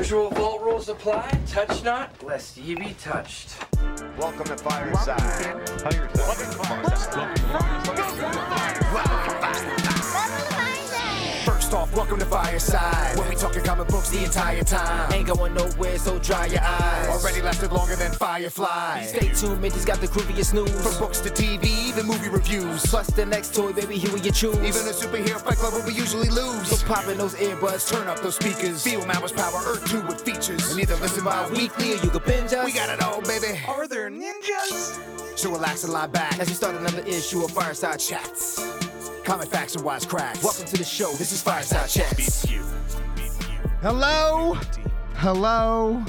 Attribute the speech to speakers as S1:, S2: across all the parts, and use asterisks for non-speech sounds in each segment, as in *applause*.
S1: Usual vault rules apply. Touch not, lest ye be touched.
S2: Welcome to Fireside.
S3: First off, welcome to Fireside. When we talking comic books the entire time. Ain't going nowhere, so dry your eyes. Already lasted longer than Firefly. Stay tuned, Minty's got the grooviest news. From books to TV, the movie reviews. Plus the next toy, baby, here we you choose. Even a superhero fight club where we usually lose. So pop in those earbuds, turn up those speakers. Feel Mama's power, Earth 2 with features. And either listen bi-weekly or you can binge us. We got it all, baby. Are there ninjas? So relax and lie back as we start another issue of Fireside Chats. Comic facts and wise cracks. Welcome to the show. This is Fireside Chats.
S4: Hello, hello,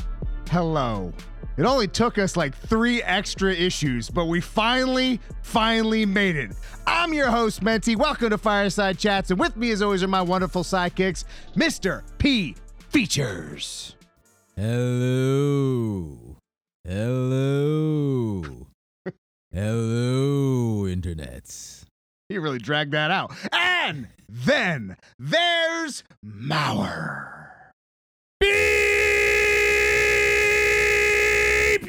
S4: hello. It only took us like three extra issues, but we finally, finally made it. I'm your host, Menti. Welcome to Fireside Chats, and with me, as always, are my wonderful sidekicks, Mr. P Features.
S5: Hello. Hello. *laughs* Hello, internets.
S4: He really dragged that out. And then there's Mauer. Beep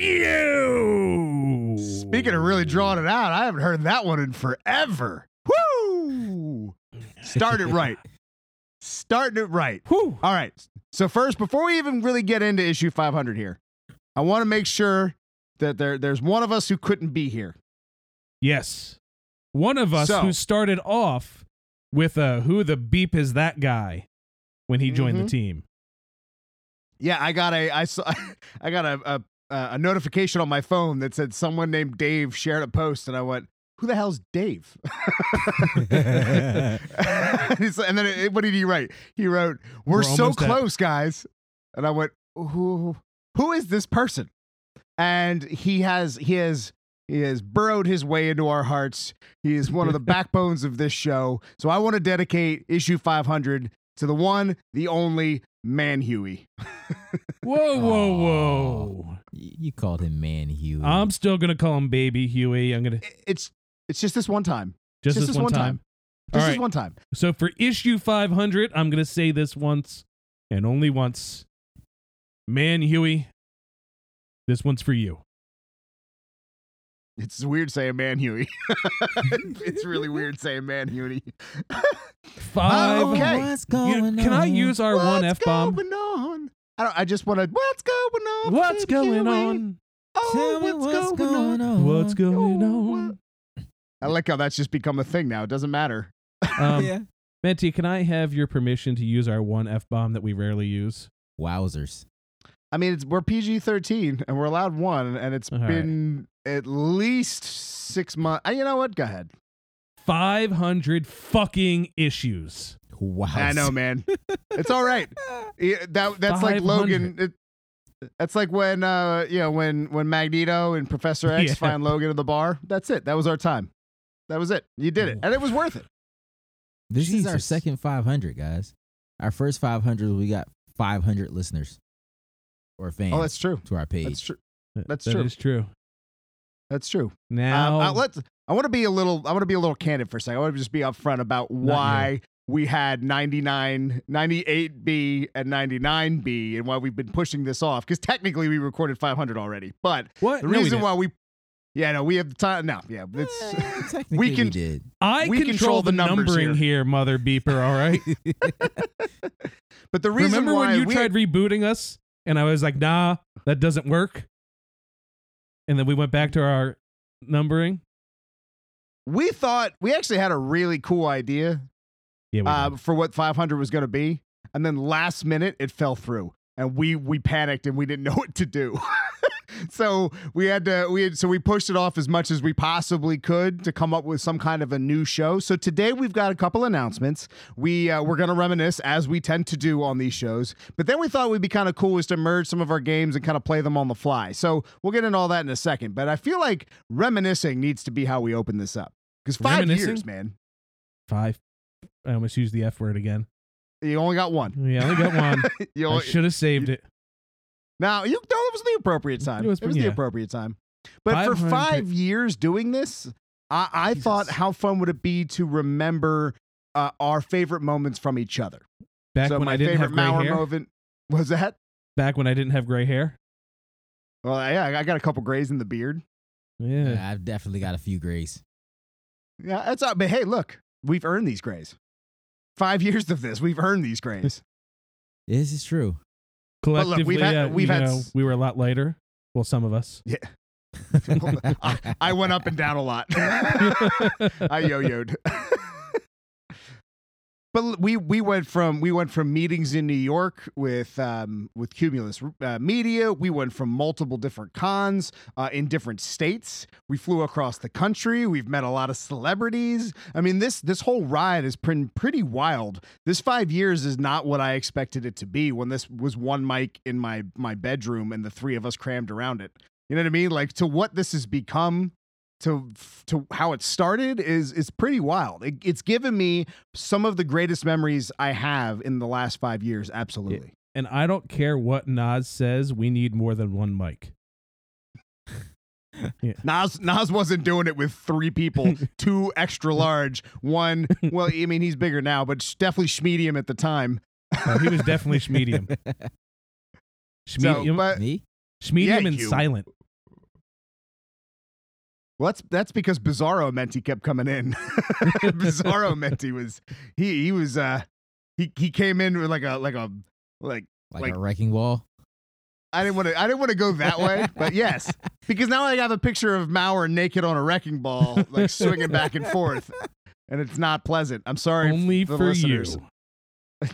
S4: you. Speaking of really drawing it out, I haven't heard that one in forever. Woo! Start it *laughs* right. Starting it right.
S5: Whew.
S4: All right. So first, before we even really get into issue 500 here, I want to make sure that there, there's one of us who couldn't be here.
S6: Yes. One of us
S4: So-
S6: who started off with uh who the beep is that guy when he joined
S4: Mhm.
S6: the team.
S4: Yeah, I got a I saw *laughs* I got a, a a notification on my phone that said someone named Dave shared a post, and I went, "Who the hell's Dave?" *laughs* And then it, what did he write? He wrote, "We're,
S6: We're
S4: so
S6: almost at-
S4: close, guys," and I went, "Who who is this person?" And he has he has he has burrowed his way into our hearts. He is one of the *laughs* backbones of this show. So I want to dedicate issue 500 to the one, the only Man Huey. *laughs*
S6: Whoa, whoa, whoa.
S5: Y- you called him Man Huey.
S6: I'm still gonna call him Baby Huey. I'm gonna
S4: It's it's just this one time.
S6: just,
S4: just
S6: this,
S4: this
S6: one
S4: one
S6: time.
S4: time.
S6: All
S4: Just
S6: right.
S4: this one time.
S6: So for issue 500, I'm gonna say this once and only once. Man Huey, this one's for you.
S4: It's weird saying Man Huey. *laughs* it's really weird saying Man Huey.
S6: Five.
S4: okay.
S5: What's
S6: You know, can I use our one F bomb?
S4: going on? I don't. I just want to. What's going on?
S6: What's going
S4: Huey?
S6: on?
S4: Oh,
S5: Tell me
S4: what's, going, on?
S6: What's going
S4: Oh,
S6: on?
S4: I like how that's just become a thing now. It doesn't matter.
S6: Um, *laughs*
S5: yeah.
S6: Menti, can I have your permission to use our one F bomb that we rarely use?
S5: Wowzers.
S4: I mean, it's, we're PG thirteen and we're allowed one, and it's
S6: All right.
S4: been at least six months. You know what? Go ahead.
S6: 500 fucking issues.
S5: Wow.
S4: I know, man. it's all right. *laughs* That that's like Logan. It, that's like when uh you know when when Magneto and Professor X
S6: Yeah.
S4: find Logan at the bar. That's it. That was our time. That was it. You did it, and it was worth it.
S5: This is our second 500, guys. Our first 500, we got 500 listeners or fans
S4: Oh, that's true.
S5: to our page.
S4: That's true. That's
S6: That
S4: true.
S6: is true.
S4: That's true.
S6: Now,
S4: Um, let's. I want to be a little. I want to be a little candid for a second. I want to just be upfront about why we had 99, 98B and 99B, and why we've been pushing this off. Because technically, we recorded 500 already. But
S6: what?
S4: the
S6: No, we
S4: reason
S6: didn't.
S4: why we, yeah, no, we have the time. No, yeah, it's.
S5: Eh, *laughs* technically,
S4: we can-
S5: did.
S6: I
S4: we
S6: control,
S4: control
S6: the,
S4: the numbers
S6: numbering
S4: here.
S6: here. mother beeper. All right. *laughs*
S4: but the reason
S6: Remember
S4: why
S6: when you
S4: we,
S6: tried rebooting us, and I was like, "Nah, that doesn't work," and then we went back to our numbering.
S4: we thought we actually had a really cool idea
S6: Yeah,
S4: uh, for what 500 was going to be, and then last minute it fell through, and we we panicked and we didn't *laughs* know what to do. So we had to we had so we pushed it off as much as we possibly could to come up with some kind of a new show. So today we've got a couple announcements. We uh, we're going to reminisce as we tend to do on these shows, but then we thought would be kind of cool is to merge some of our games and kind of play them on the fly. So we'll get into all that in a second. But I feel like reminiscing needs to be how we open this up because five years, man.
S6: five. I almost used the F word again.
S4: You only got one.
S6: Yeah, only got one. *laughs*
S4: you
S6: I should have saved it.
S4: Now you no, that was the appropriate time.
S6: It
S4: It
S6: was-
S4: was, the appropriate time. But for five years doing this, I, I thought, how fun would it be to remember uh, our favorite moments from each other?
S6: Back
S4: so
S6: when
S4: my
S6: I didn't
S4: favorite
S6: have gray
S4: Mauer
S6: hair.
S4: moment was that.
S6: Back when I didn't have gray hair.
S4: Well, yeah, I got a couple grays in the beard.
S6: Yeah.
S5: Yeah, I've definitely got a few grays.
S4: Yeah, that's not. But hey, look, we've earned these grays. Five years of this, we've earned these grays. *laughs*
S5: This is true.
S4: Look,
S6: Collectively,
S4: we've had-
S6: uh,
S4: we've
S6: you
S4: had
S6: know,
S4: s-
S6: we were a lot lighter. Well, some of us.
S4: Yeah. *laughs* *laughs* I, I went up and down a lot. *laughs* I yo-yoed. But we we went from we went from meetings in New York with um, with Cumulus uh, Media. We went from multiple different cons uh, in different states. We flew across the country. We've met a lot of celebrities. I mean this this whole ride has been pretty wild. This five years is not what I expected it to be when this was one mic in my my bedroom and the three of us crammed around it. You know what I mean? Like to what this has become to to how it started is is pretty wild. It, it's given me some of the greatest memories I have in the last five years. Absolutely.
S6: And I don't care what Nas says. We need more than one mic. *laughs*
S4: Nas Nas wasn't doing it with three people, *laughs* two extra large, one. *laughs* Well, I mean he's bigger now, but definitely schmedium at the time.
S6: Uh, he was definitely Schmedium.
S4: So,
S6: Schmedium,
S4: but
S5: Me?
S6: Schmedium
S4: yeah,
S6: and
S4: you.
S6: silent.
S4: Well, that's that's because Bizarro meant he kept coming in. *laughs* Bizarro meant he was he he was uh he he came in with like a like a like
S5: Like,
S4: Like-
S5: a wrecking ball?
S4: I didn't want to. I didn't want to go that way, but *laughs* yes, because now I have a picture of Maurer naked on a wrecking ball, like swinging back and forth, and it's not pleasant. I'm sorry.
S6: Only
S4: for
S6: for
S4: the
S6: you. *laughs*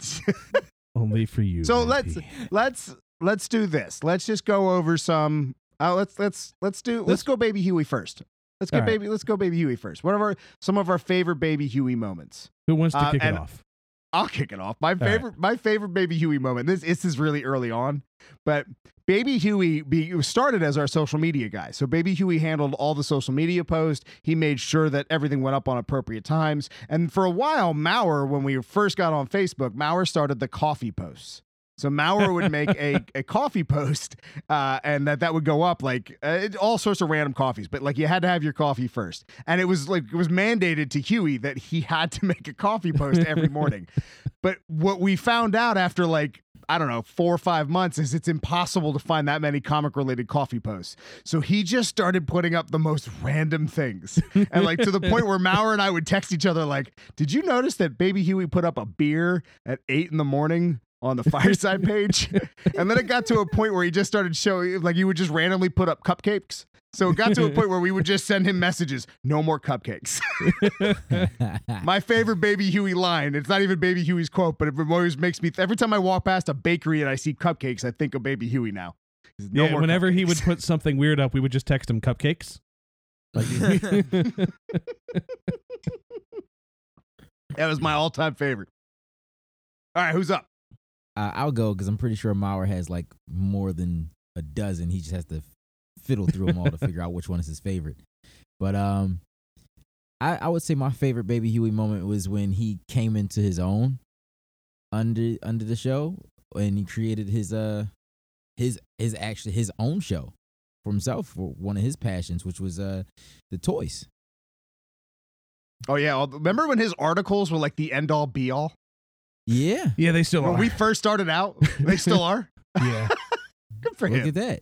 S6: Only for you.
S4: so let's let's let's do this. Let's just go over some. Uh, let's let's let's do. Let's,
S6: Let's-
S4: go, Baby Huey first. Let's get
S6: right.
S4: baby. Let's go, Baby Huey first. What are our, some of our favorite Baby Huey moments?
S6: Who wants to
S4: uh,
S6: kick it off?
S4: I'll kick it off. My
S6: right.
S4: favorite, my favorite Baby Huey moment. This, this is really early on, but Baby Huey be, started as our social media guy. So Baby Huey handled all the social media posts. He made sure that everything went up on appropriate times. And for a while, Maurer, when we first got on Facebook, Maurer started the coffee posts. So Maurer would make a, *laughs* a coffee post, uh, and that that would go up like uh, it- all sorts of random coffees, but like you had to have your coffee first, and it was like it was mandated to Huey that he had to *laughs* make a coffee post every morning. but what we found out after like I don't know four or five months is it's impossible to find that many comic related coffee posts. So he just started putting up the most random things, and like to the point where Maurer and I would text each other like, "Did you notice that Baby Huey put up a beer at eight in the morning?" On the fireside page. *laughs* and then it got to a point where he just started showing, like, he would just randomly put up cupcakes. So it got to a point where we would just send him messages no more cupcakes. *laughs* My favorite Baby Huey line, it's not even Baby Huey's quote, but it always makes me, every time I walk past a bakery and I see cupcakes, I think of Baby Huey now. No
S6: yeah,
S4: more
S6: whenever he would put something weird up, we would just text him cupcakes. Like, *laughs*
S4: that was my all time favorite. All right, who's up?
S5: Uh, I'll go because I'm pretty sure Maurer has like more than a dozen. He just has to fiddle through them all to figure out which one is his favorite. But um, I, I would say my favorite Baby Huey moment was when he came into his own under under the show and he created his uh his his actually his own show for himself for one of his passions, which was uh the toys.
S4: Oh, yeah. Remember when his articles were like the end all be all?
S5: Yeah,
S6: yeah, they still
S4: When
S6: are.
S4: we first started out, they still are. *laughs*
S6: yeah. *laughs*
S4: Good for
S5: Look
S4: him.
S5: at that.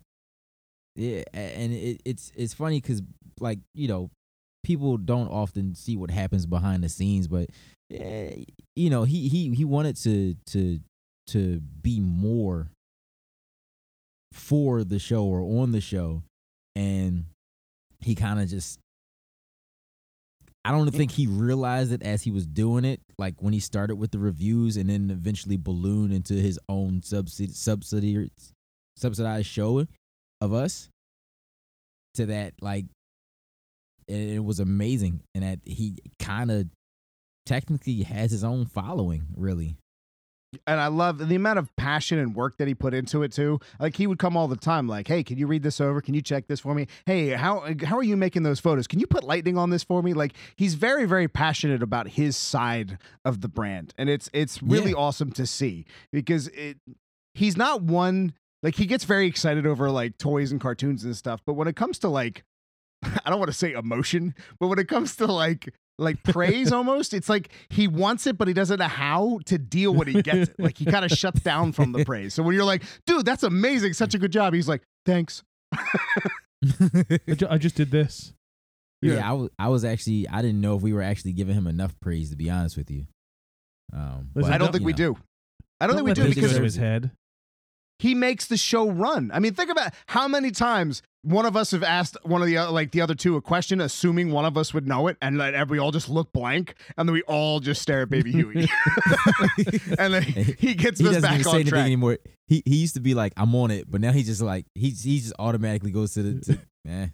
S5: Yeah, a- and it, it's it's funny because like you know, people don't often see what happens behind the scenes, but eh, you know, he he he wanted to to to be more for the show or on the show, and he kind of just. I don't think he realized it as he was doing it, like when he started with the reviews and then eventually ballooned into his own subsidy, subsidiary, subsidized show of us to that like it, it was amazing and that he kind of technically has his own following really
S4: and I love the amount of passion and work that he put into it too. Like he would come all the time, like, "Hey, can you read this over? Can you check this for me? Hey, how how are you making those photos? Can you put lightning on this for me?" Like he's very very passionate about his side of the brand, and it's it's really
S5: Yeah.
S4: awesome to see because it he's not one like he gets very excited over like toys and cartoons and stuff, but when it comes to like *laughs* I don't want to say emotion, but when it comes to like like praise almost. It's like he wants it, but he doesn't know how to deal when he gets it. Like he *laughs* kind of shuts down from the praise. So when you're like, dude, that's amazing, such a good job, he's like, thanks.
S6: I, just did this.
S5: yeah,
S4: Yeah.
S5: I was I was actually I didn't know if we were actually giving him enough praise to be honest with you. Um,
S6: Listen,
S5: but,
S4: I don't
S6: don't-
S4: think
S5: you
S4: we
S5: know.
S4: do. I don't, think we do
S6: this
S5: he
S6: go
S4: because
S6: his head.
S4: he makes the show run. I mean, think about how many times one of us have asked one of the other, like the other two a question, assuming one of us would know it, and then we all just look blank, and then we all just stare at Baby Huey, *laughs* *laughs* and then he gets
S5: He
S4: us
S5: doesn't
S4: back
S5: even
S4: on
S5: say anything
S4: track.
S5: anymore. He he used to be like, I'm on it, but now he just like he he just automatically goes to the to, *laughs* eh.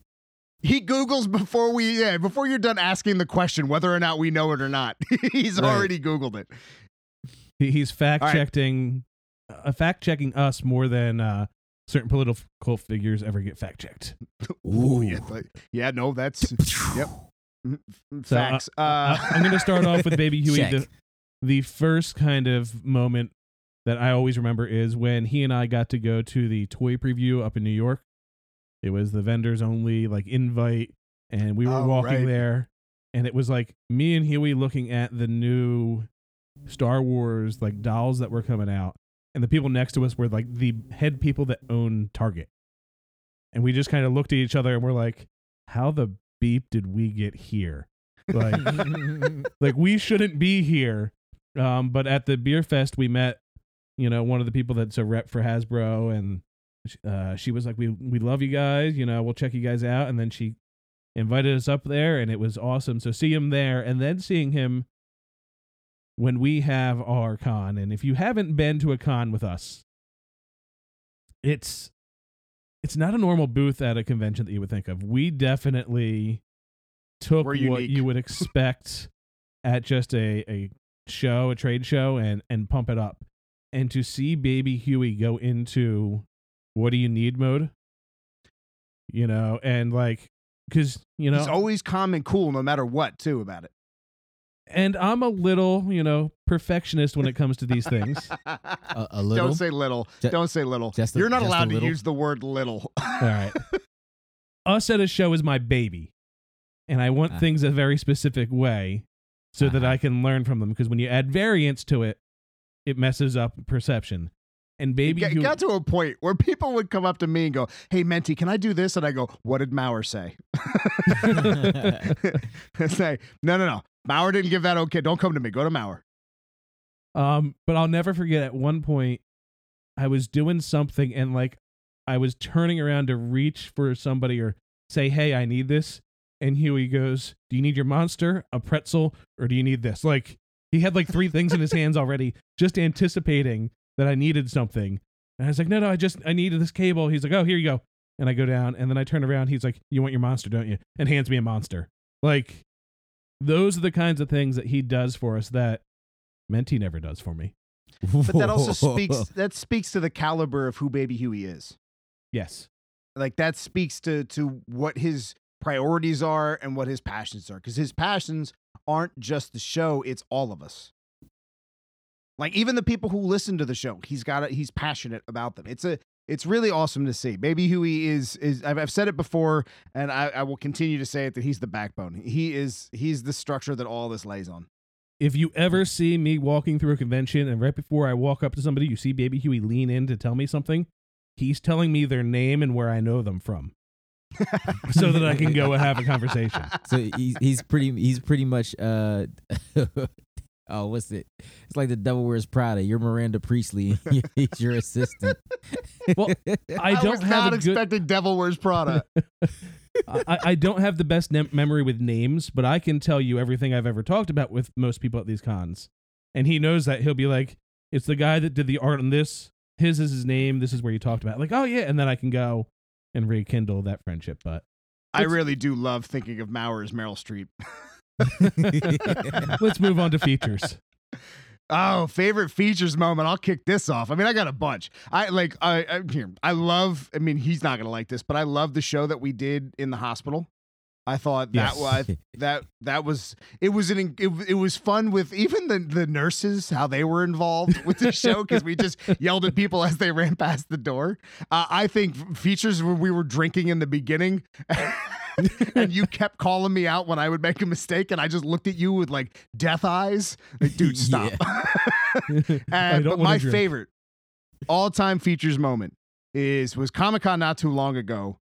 S4: He Googles before we, yeah, before you're done asking the question whether or not we know it or not. He's
S5: Right.
S4: already Googled it.
S6: He, he's fact
S4: right.
S6: checking, uh, fact checking us more than uh, certain political figures ever get fact checked. *laughs*
S4: Ooh, yeah, but- yeah, no, that's *laughs* yep.
S6: So,
S4: Facts.
S6: uh,
S4: Uh,
S6: I- I'm going to start off with Baby *laughs* Huey. The, the first kind of moment that I always remember is when he and I got to go to the toy preview up in New York. It was the vendors only like invite, and we were
S4: Oh,
S6: walking
S4: right.
S6: there, and it was like me and Huey looking at the new Star Wars like dolls that were coming out, and the people next to us were like the head people that own Target, and we just kind of looked at each other and we're like, "How the beep did we get here?" Like, *laughs* like we shouldn't be here. Um, but at the beer fest, we met, you know, one of the people that's a rep for Hasbro, and uh, she was like, "We we love you guys. You know, we'll check you guys out." And then she invited us up there, and it was awesome. So see him there, and then seeing him when we have our con. And if you haven't been to a con with us, it's it's not a normal booth at a convention that you would think of. We definitely took what you would *laughs* expect at just a, a show, a trade show, and and pump it up. And to see Baby Huey go into what do you need mode, you know, and like because you know
S4: he's always calm and cool, no matter what, too, about it.
S6: And I'm a little, you know, perfectionist when it comes to these things. *laughs*
S5: a, a little.
S4: Don't say little.
S5: Ju-
S4: Don't say little.
S5: just a-
S4: You're not
S5: just a
S4: allowed to
S5: little?
S4: use the word little.
S6: All right. *laughs* Us at a show is my baby. And I want
S5: Ah.
S6: things a very specific way so that
S5: Uh-huh.
S6: I can learn from them. Because when you add variance to it, it messes up perception. And
S4: It
S6: baby,
S4: got, it
S6: Huey-
S4: got to a point where people would come up to me and go, "Hey, Menti, can I do this?" And I go, "What did Maurer say?" *laughs* say, "No, no, no. Maurer didn't give that okay. Don't come to me. Go to Maurer."
S6: Um, but I'll never forget at one point I was doing something and like I was turning around to reach for somebody or say, Hey, I need this. And Huey goes, Do you need your monster, a pretzel, or do you need this? Like he had like three things in his *laughs* hands already, just anticipating that I needed something. And I was like, No, no, I just I needed this cable. He's like, Oh, here you go. And I go down and then I turn around, he's like, You want your monster, don't you? And hands me a monster. Like those are the kinds of things that he does for us that Menti never does for me.
S4: But that also speaks *laughs* that speaks to the caliber of who Baby Huey is.
S6: Yes.
S4: Like that speaks to to what his priorities are and what his passions are. Because his passions aren't just the show; it's all of us. Like even the people who listen to the show, he's got it. He's passionate about them. It's a it's really awesome to see. Baby Huey is is I've, I've said it before, and I, I will continue to say it that he's the backbone. He is he's the structure that all this lays on.
S6: If you ever see me walking through a convention and right before I walk up to somebody, you see Baby Huey lean in to tell me something, he's telling me their name and where I know them from *laughs* so that I can go and have a conversation.
S5: so he's he's pretty he's pretty much uh *laughs* oh what's it? It's like the Devil Wears Prada. You're Miranda Priestley. *laughs* he's your assistant.
S6: Well, *laughs* I don't
S4: was
S6: have
S4: not
S6: a good,
S4: expecting Devil Wears Prada. *laughs*
S6: I, I don't have the best nem- memory with names, but I can tell you everything I've ever talked about with most people at these cons. And he knows that he'll be like, it's the guy that did the art on this. His is his name. This is where you talked about. it." Like, oh yeah, and then I can go and rekindle that friendship. But
S4: I really do love thinking of Maurer as Meryl Streep. *laughs*
S6: let's move on to features.
S4: Oh, favorite features moment. I'll kick this off. I mean, I got a bunch. I like I, I here. I love. I mean, he's not gonna like this, but I love the show that we did in the hospital. I thought that
S6: Yes.
S4: was *laughs* that that was it was an it, it was fun with even the the nurses how they were involved with the show because we just *laughs* yelled at people as they ran past the door. Uh, I think features when we were drinking in the beginning. *laughs* and you kept calling me out when I would make a mistake, and I just looked at you with like death eyes. Like, dude, *laughs* stop. *laughs* And but my
S6: drink.
S4: favorite all-time features moment is was Comic Con not too long ago.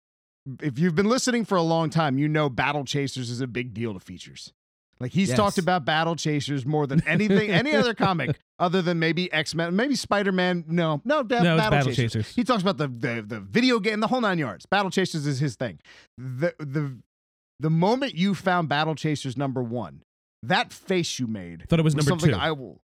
S4: If you've been listening for a long time, you know Battle Chasers is a big deal to features. Like he's
S5: Yes.
S4: talked about Battle Chasers more than anything, any other comic *laughs* other than maybe X Men, maybe Spider Man. No, no, ba-
S6: No,
S4: Battle,
S6: Battle
S4: Chasers.
S6: Chasers.
S4: He talks about the, the the video game, the whole nine yards. Battle Chasers is his thing. The the the moment you found Battle Chasers number one, that face you made
S6: Thought it was number
S4: something
S6: two.
S4: I will.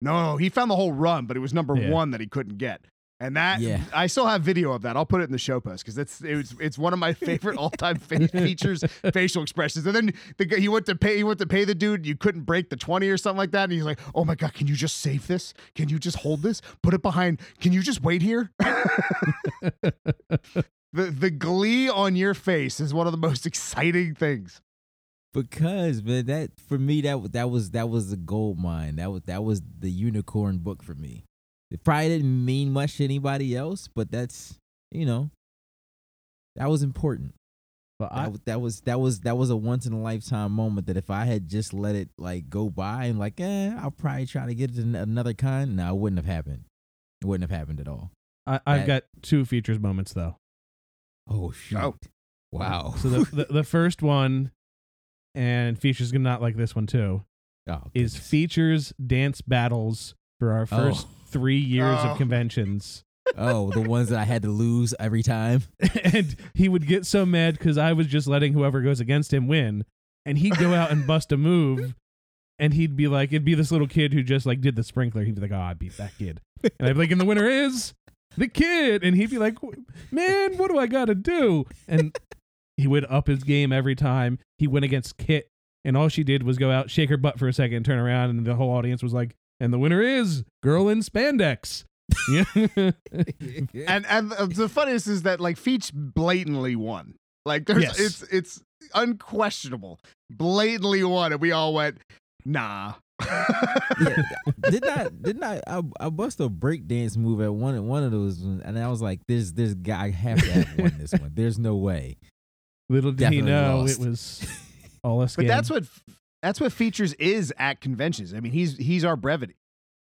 S4: No, he found the whole run, but it was number
S6: Yeah.
S4: one that he couldn't get. And that
S5: Yeah.
S4: I still have video of that. I'll put it in the show post because it's it's it's one of my favorite all time fa- *laughs* features, facial expressions. And then the guy, he went to pay he went to pay the dude. You couldn't break the twenty or something like that. And he's like, "Oh my god, can you just save this? Can you just hold this? Put it behind? Can you just wait here?" *laughs* the the glee on your face is one of the most exciting things.
S5: because man, that for me that that was that was the gold mine. That was that was the unicorn book for me. It probably didn't mean much to anybody else, but that's you know that was important.
S6: But
S5: That,
S6: I,
S5: that was that was that was a once in a lifetime moment that if I had just let it like go by and like eh, I'll probably try to get it in another kind. No, it wouldn't have happened. It wouldn't have happened at all.
S6: I I've
S5: that-
S6: got two features moments though.
S5: Oh shoot!
S4: Oh.
S5: Wow. *laughs*
S6: So the, the the first one, and features gonna not like this one too,
S5: oh,
S6: is features dance battles for our oh. first
S5: Oh.
S6: three years
S4: Oh.
S6: of conventions.
S5: oh the ones that I had to lose every time. *laughs*
S6: and he would get so mad because I was just letting whoever goes against him win, and he'd go out and bust a move, and he'd be like, it'd be this little kid who just like did the sprinkler. He'd be like, oh, I beat that kid, and I'd be like, and the winner is the kid, and he'd be like, man, what do I got to do? And he would up his game every time. He went against Kit, and all she did was go out, shake her butt for a second, turn around, and the whole audience was like, and the winner is girl in spandex. *laughs*
S4: And and the funniest is that like Feach blatantly won. Like there's
S6: Yes.
S4: it's it's unquestionable. Blatantly won, and we all went, nah. *laughs*
S5: yeah, didn't I? Didn't I? I, I bust a breakdance move at one one of those, and I was like, "This this guy have to have won this one. There's no way."
S6: Little did he know
S5: lost.
S6: it was all a
S4: But that's what that's what features is at conventions. I mean, he's he's our brevity.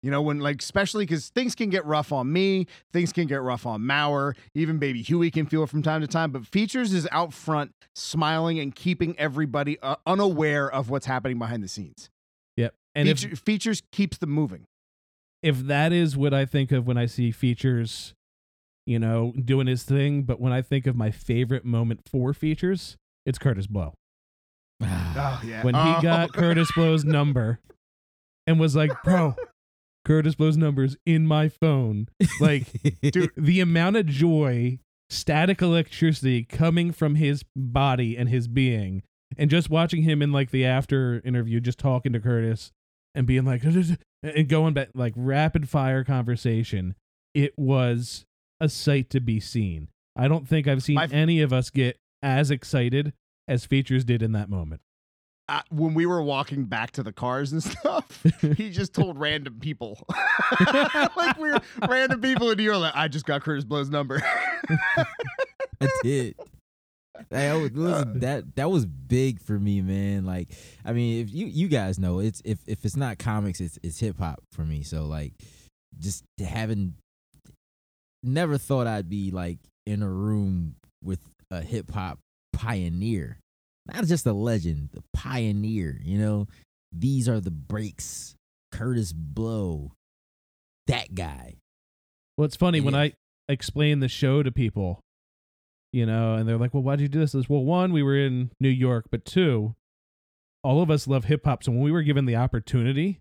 S4: You know, when like especially because things can get rough on me, things can get rough on Maurer, even Baby Huey can feel it from time to time. But features is out front, smiling and keeping everybody uh, unaware of what's happening behind the scenes.
S6: Yep. And if,
S4: features keeps them moving.
S6: if that is what I think of when I see features, you know, doing his thing, but when I think of my favorite moment for features, it's Kurtis Blow.
S4: Ah, oh yeah,
S6: When he
S4: Oh.
S6: got Kurtis Blow's number and was like, bro, Kurtis Blow's number's in my phone. Like, *laughs*
S4: Dude.
S6: the amount of joy, static electricity coming from his body and his being, and just watching him in like the after interview, just talking to Kurtis and being like, *laughs* and going back like rapid fire conversation, it was a sight to be seen. I don't think I've seen
S4: My-
S6: any of us get as excited as features did in that moment.
S4: uh, when we were walking back to the cars and *laughs* stuff, he just told random people, *laughs* like we were random people, and you were like, "I just got Kurtis Blow's number." *laughs*
S5: I did. That was, listen, that that was big for me, man. Like, I mean, if you you guys know, it's if if it's not comics, it's it's hip hop for me. So like, just having never thought I'd be like in a room with a hip hop pioneer, not just a legend, the pioneer. You know, these are the breaks. Kurtis Blow, that guy.
S6: Well, it's funny when
S5: Yeah.
S6: I explain the show to people, you know, and they're like, "Well, why'd you do this?" I says, well, one, we were in New York, but two, all of us love hip hop. So when we were given the opportunity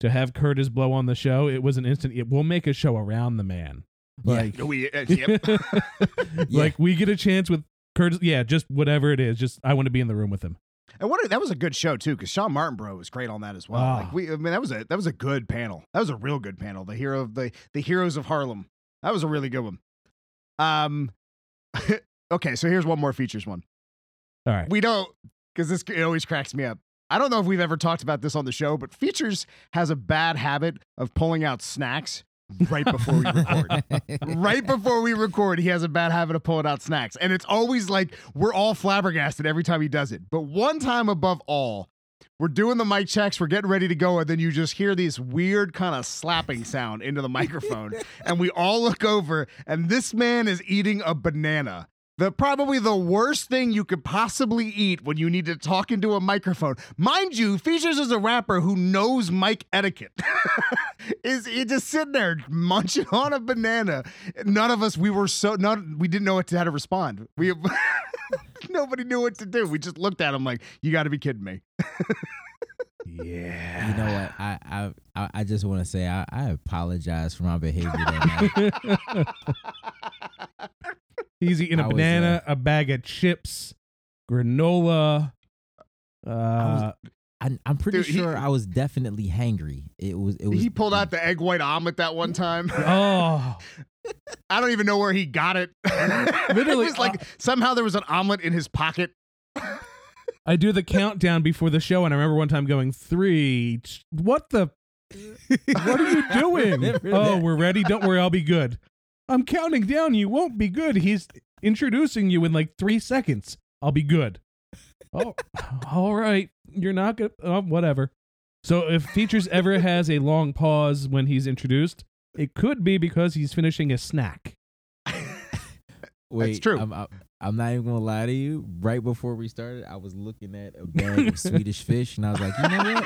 S6: to have Kurtis Blow on the show, it was an instant. It, we'll make a show around the man.
S5: Yeah.
S6: Like,
S4: we, uh, *laughs* yep. *laughs*
S6: like we get a chance with Kurtis. Yeah, just whatever it is. Just I want to be in the room with him.
S4: And what a- that was a good show too, because Shawn Martinbrough was great on that as well.
S6: Ah.
S4: Like we, I mean, that was a that was a good panel. That was a real good panel. The hero of the the heroes of Harlem. That was a really good one. Um, *laughs* okay, so here's one more features one.
S6: All right.
S4: We don't because this it always cracks me up. I don't know if we've ever talked about this on the show, but features has a bad habit of pulling out snacks right before we record. *laughs* right before we record, he has a bad habit of pulling out snacks. And it's always like we're all flabbergasted every time he does it. But one time above all, we're doing the mic checks, we're getting ready to go, and then you just hear this weird kind of slapping sound into the microphone. *laughs* and we all look over, and this man is eating a banana. The probably the worst thing you could possibly eat when you need to talk into a microphone. Mind you, Features is a rapper who knows mic etiquette. *laughs* is he just sitting there munching on a banana? None of us we were so none we didn't know what to, how to respond. We *laughs* nobody knew what to do. We just looked at him like, you got to be kidding me.
S6: Yeah.
S5: You know what? I I I, I just want to say I, I apologize for my behavior that night. *laughs*
S6: He's eating
S5: I
S6: a
S5: was,
S6: banana, a bag of chips, granola. Uh,
S5: I, I'm pretty
S4: Dude, he-
S5: sure I was definitely hangry. It was it was
S4: He pulled out the egg white omelet that one time. *laughs*
S6: oh,
S4: I don't even know where he got it. *laughs*
S6: Literally,
S4: it was like somehow there was an omelet in his pocket.
S6: I do the countdown before the show, and I remember one time going three. What the? What are you *laughs* doing? Oh, we're ready. Don't worry, I'll be good. I'm counting down. You won't be good. He's introducing you in like three seconds. I'll be good. *laughs* Oh, all right. You're not gonna. Oh, whatever. So if features ever has a long pause when he's introduced, it could be because he's finishing a snack.
S5: Wait,
S4: true.
S5: I'm, I'm, I'm not even gonna lie to you. Right before we started, I was looking at a bag of Swedish fish, and I was like, you know what?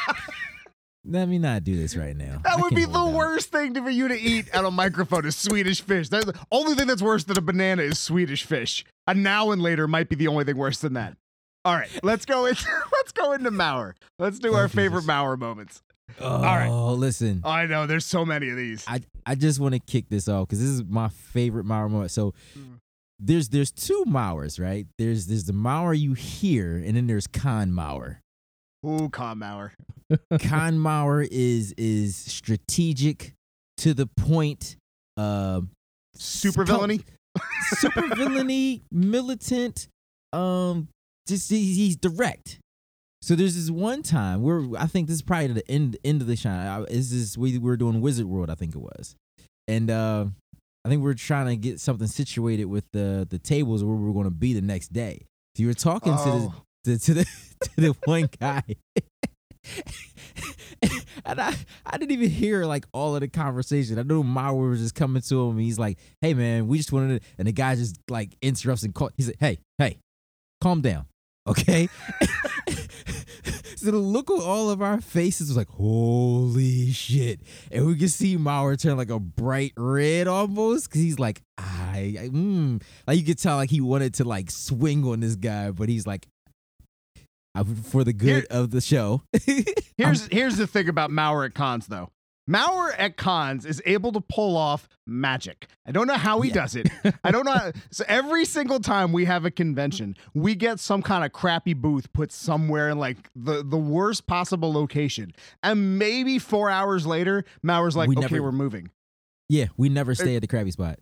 S5: Let me not do this right now.
S4: That
S5: I
S4: would be the worst thing for you to eat at a microphone is Swedish fish. That's the only thing that's worse than a banana is Swedish fish. A now and later might be the only thing worse than that. All right, let's go into *laughs* let's go into Mauer. Let's do
S5: Oh,
S4: our favorite
S5: Jesus.
S4: Mauer moments. All right.
S5: Oh,
S4: right.
S5: listen.
S4: I know there's so many of these.
S5: I I just want to kick this off because this is my favorite Mauer moment. So
S4: Mm.
S5: there's there's two Mauers, right? There's there's the Mauer you hear, and then there's Con Mauer.
S4: Ooh, Con Mauer.
S5: Con Mauer is is strategic to the point. Uh,
S4: Super villainy.
S5: super villainy, *laughs* militant. Um, just he's, he's direct. So there's this one time where I think this is probably the end end of the shine. Is this we were doing Wizard World, I think it was, and uh, I think we are trying to get something situated with the the tables where we were going to be the next day. So you were talking
S4: Oh.
S5: to the to, to the *laughs* to the one guy. *laughs* and I, I didn't even hear like all of the conversation. I knew Mauer was just coming to him. He's like, "Hey man, we just wanted," to, and the guy just like interrupts and call. He's like, "Hey, hey, calm down, okay." *laughs* so the look on all of our faces was like, "Holy shit!" And we could see Mauer turn like a bright red almost because he's like, "I, I mm. like you could tell like he wanted to like swing on this guy, but he's like." "Uh, For the good of the show. *laughs*
S4: Here's here's the thing about Mauer at cons though. Mauer at cons is able to pull off magic. I don't know how he
S5: Yeah.
S4: does it. I don't know. *laughs* So every single time we have a convention, we get some kind of crappy booth put somewhere in like the, the worst possible location. And maybe four hours later, Mauer's like,
S5: We
S4: okay,
S5: never-
S4: we're moving.
S5: Yeah, we never stay at the crappy Spot.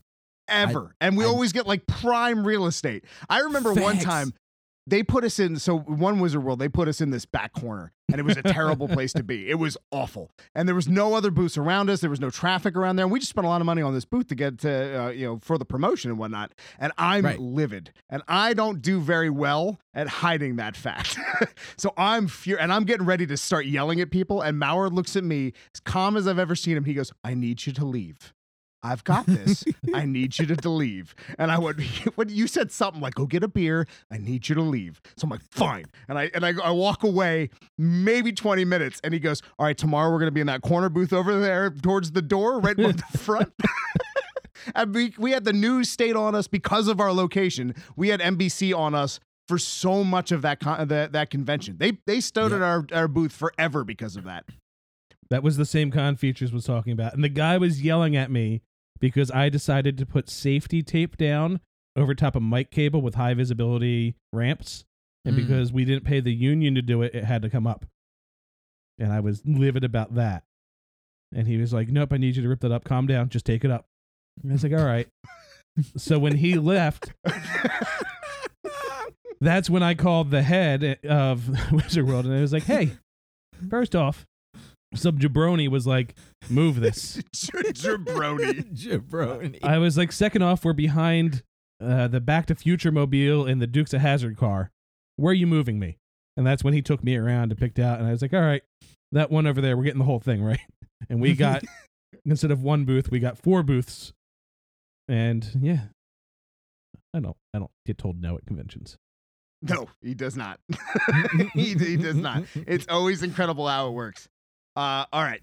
S4: Ever. and we
S5: I-
S4: always get like prime real estate. I remember one time they put us in so one wizard world they put us in this back corner and it was a terrible place to be. *laughs* It was awful. And there was no other booths around us. There was no traffic around there. And we just spent a lot of money on this booth to get to uh, you know for the promotion and whatnot. And i'm
S5: Right.
S4: livid. And i don't do very well at hiding that fact. *laughs* So i'm fur- and i'm getting ready to start yelling at people and mauer looks at me as calm as i've ever seen him. He goes i need you to leave I've got this. *laughs* I need you to leave. And I went, *laughs* when you said something like, go get a beer, I need you to leave. So I'm like, fine. And I and I, I walk away maybe 20 minutes. And he goes, All right, tomorrow we're gonna be in that corner booth over there towards the door, right above the front. *laughs* and we, we had the news state on us because of our location. We had NBC on us for so much of that con- that, that convention. They they stood
S5: Yeah.
S4: at our, our booth forever because of that.
S6: That was the same con features was talking about. And the guy was yelling at me because I decided to put safety tape down over top of mic cable with high visibility ramps. And
S5: Mm.
S6: because we didn't pay the union to do it, it had to come up. And I was livid about that. And he was like, Nope, I need you to rip that up. Calm down. Just take it up. And I was like, All right. so when he *laughs* left, that's when I called the head of *laughs* Wizard World and I was like, Hey, first off, some jabroni was like, "Move this." *laughs*
S4: Jabroni. *laughs*
S5: Jabroni.
S6: I was like, second off, we're behind uh, the Back to Future mobile and the Dukes of Hazzard car. Where are you moving me? And that's when he took me around and picked out, and I was like, all right, that one over there, we're getting the whole thing *laughs* right. And we got instead of one booth, we got four booths. And yeah, I don't, I don't get told no at conventions.
S4: No, he does not. he, he does not. It's always incredible how it works. Uh, all right.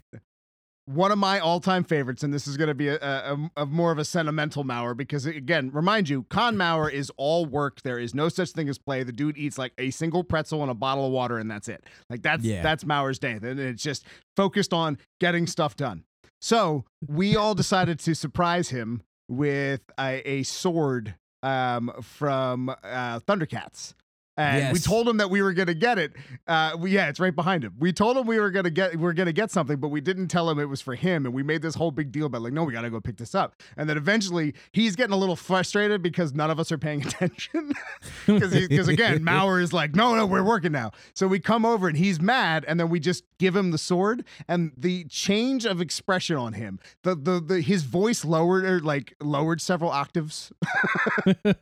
S4: One of my all-time favorites, and this is going to be a, a, a more of a sentimental Mauer because, again, remind you, Con Mauer is all work. There is no such thing as play. The dude eats like a single pretzel and a bottle of water, and that's it. Like that's
S5: Yeah.
S4: that's Mauer's day. Then it's just focused on getting stuff done. So we all decided to surprise him with a, a sword um, from uh, Thundercats. And we told him that we were gonna get it. Uh, we, yeah, it's right behind him. We told him we were gonna get we were gonna get something, but we didn't tell him it was for him. And we made this whole big deal about like, no, we gotta go pick this up. And then eventually he's getting a little frustrated because none of us are paying *laughs* attention. *laughs* Because because again, *laughs* Mauer is like, no, no, we're working now. So we come over and he's mad, and then we just give him the sword, and the change of expression on him, the the, the his voice lowered or like lowered several octaves.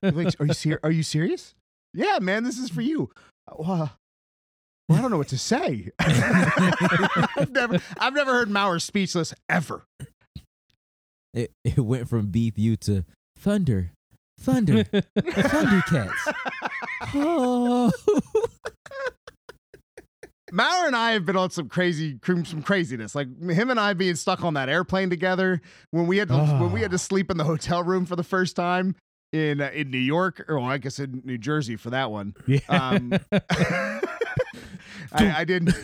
S4: like, are you ser- Are you serious? Yeah, man, this is for you. Well, well, I don't know what to say. *laughs* I've never, I've never heard Mauer speechless ever.
S5: It, it went from beef you to thunder, thunder, thundercats. *laughs* Oh.
S4: Mauer and I have been on some crazy, some craziness. Like him and I being stuck on that airplane together when we had to, when we had to ah. sleep in the hotel room for the first time in uh, in New York, or well, I guess in New Jersey for that one.
S6: Yeah.
S4: Um, *laughs* *laughs* I, I didn't. *laughs*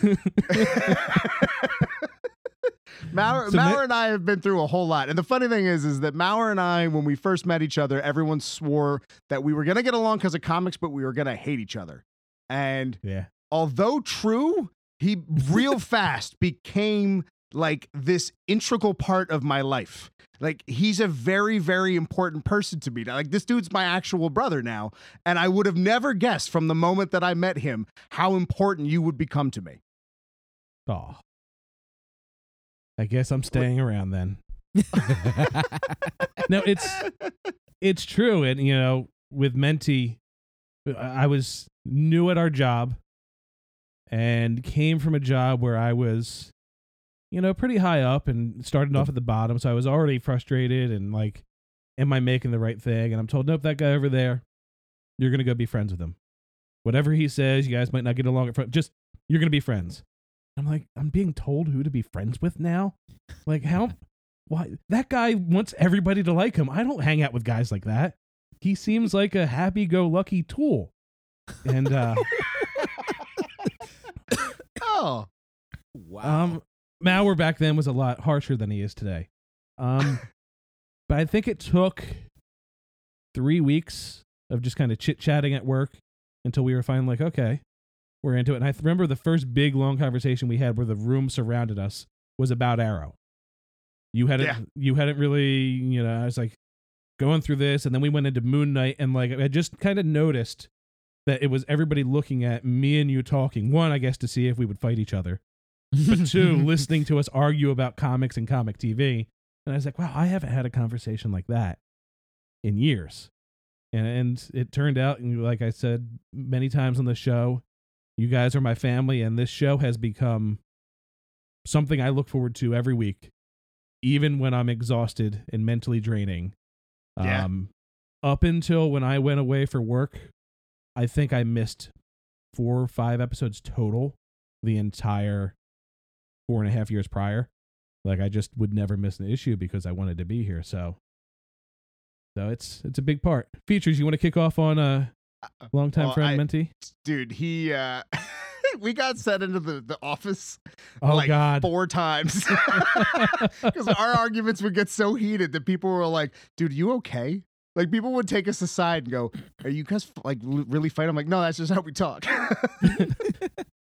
S4: Mauer,
S6: So ma-
S4: and I have been through a whole lot, and the funny thing is, is that Mauer and I, when we first met each other, everyone swore that we were gonna get along because of comics, but we were gonna hate each other. And
S6: yeah.
S4: although true, he real fast became like this integral part of my life. Like he's a very, very important person to me. Like this dude's my actual brother now, and I would have never guessed from the moment that I met him how important you would become to me.
S6: Oh. I guess I'm staying around then. *laughs* No, it's it's true, and you know, with Menti, I I was new at our job, and came from a job where I was, you know, pretty high up, and started off at the bottom. So I was already frustrated and like, am I making the right thing? And I'm told, nope, that guy over there, you're gonna go be friends with him. Whatever he says, you guys might not get along at front. Just you're gonna be friends. I'm like, I'm being told who to be friends with now. Like how? *laughs* Why that guy wants everybody to like him. I don't hang out with guys like that. He seems like a happy-go-lucky tool. And uh *laughs*
S4: Oh,
S5: wow.
S6: um Mauer back then was a lot harsher than he is today. Um *laughs* but I think it took 3 weeks of just kind of chit-chatting at work until we were finally like, okay, we're into it. And I th- remember the first big long conversation we had where the room surrounded us was about Arrow. You hadn't
S4: Yeah.
S6: you hadn't really, you know, I was like going through this and then we went into Moon Knight and like I just kind of noticed that it was everybody looking at me and you talking. One, I guess to see if we would fight each other. But two, *laughs* listening to us argue about comics and comic TV. And I was like, wow, I haven't had a conversation like that in years. And and it turned out, and like I said many times on the show, you guys are my family, and this show has become something I look forward to every week, even when I'm exhausted and mentally draining.
S4: Yeah.
S6: Um, up until when I went away for work, I think I missed four or five episodes total the entire four and a half years prior. Like I just would never miss an issue because I wanted to be here. So, so it's it's a big part. Features. You want to kick off on uh, longtime
S4: Well,
S6: friend
S4: I-
S6: Menti?
S4: dude, he uh *laughs* we got sent into the, the office
S6: Oh
S4: like
S6: God.
S4: four times *laughs* because our arguments would get so heated that people were like, "Dude, you okay?" Like people would take us aside and go, "Are you guys like really fighting?" I'm like, "No, that's just how we talk." *laughs*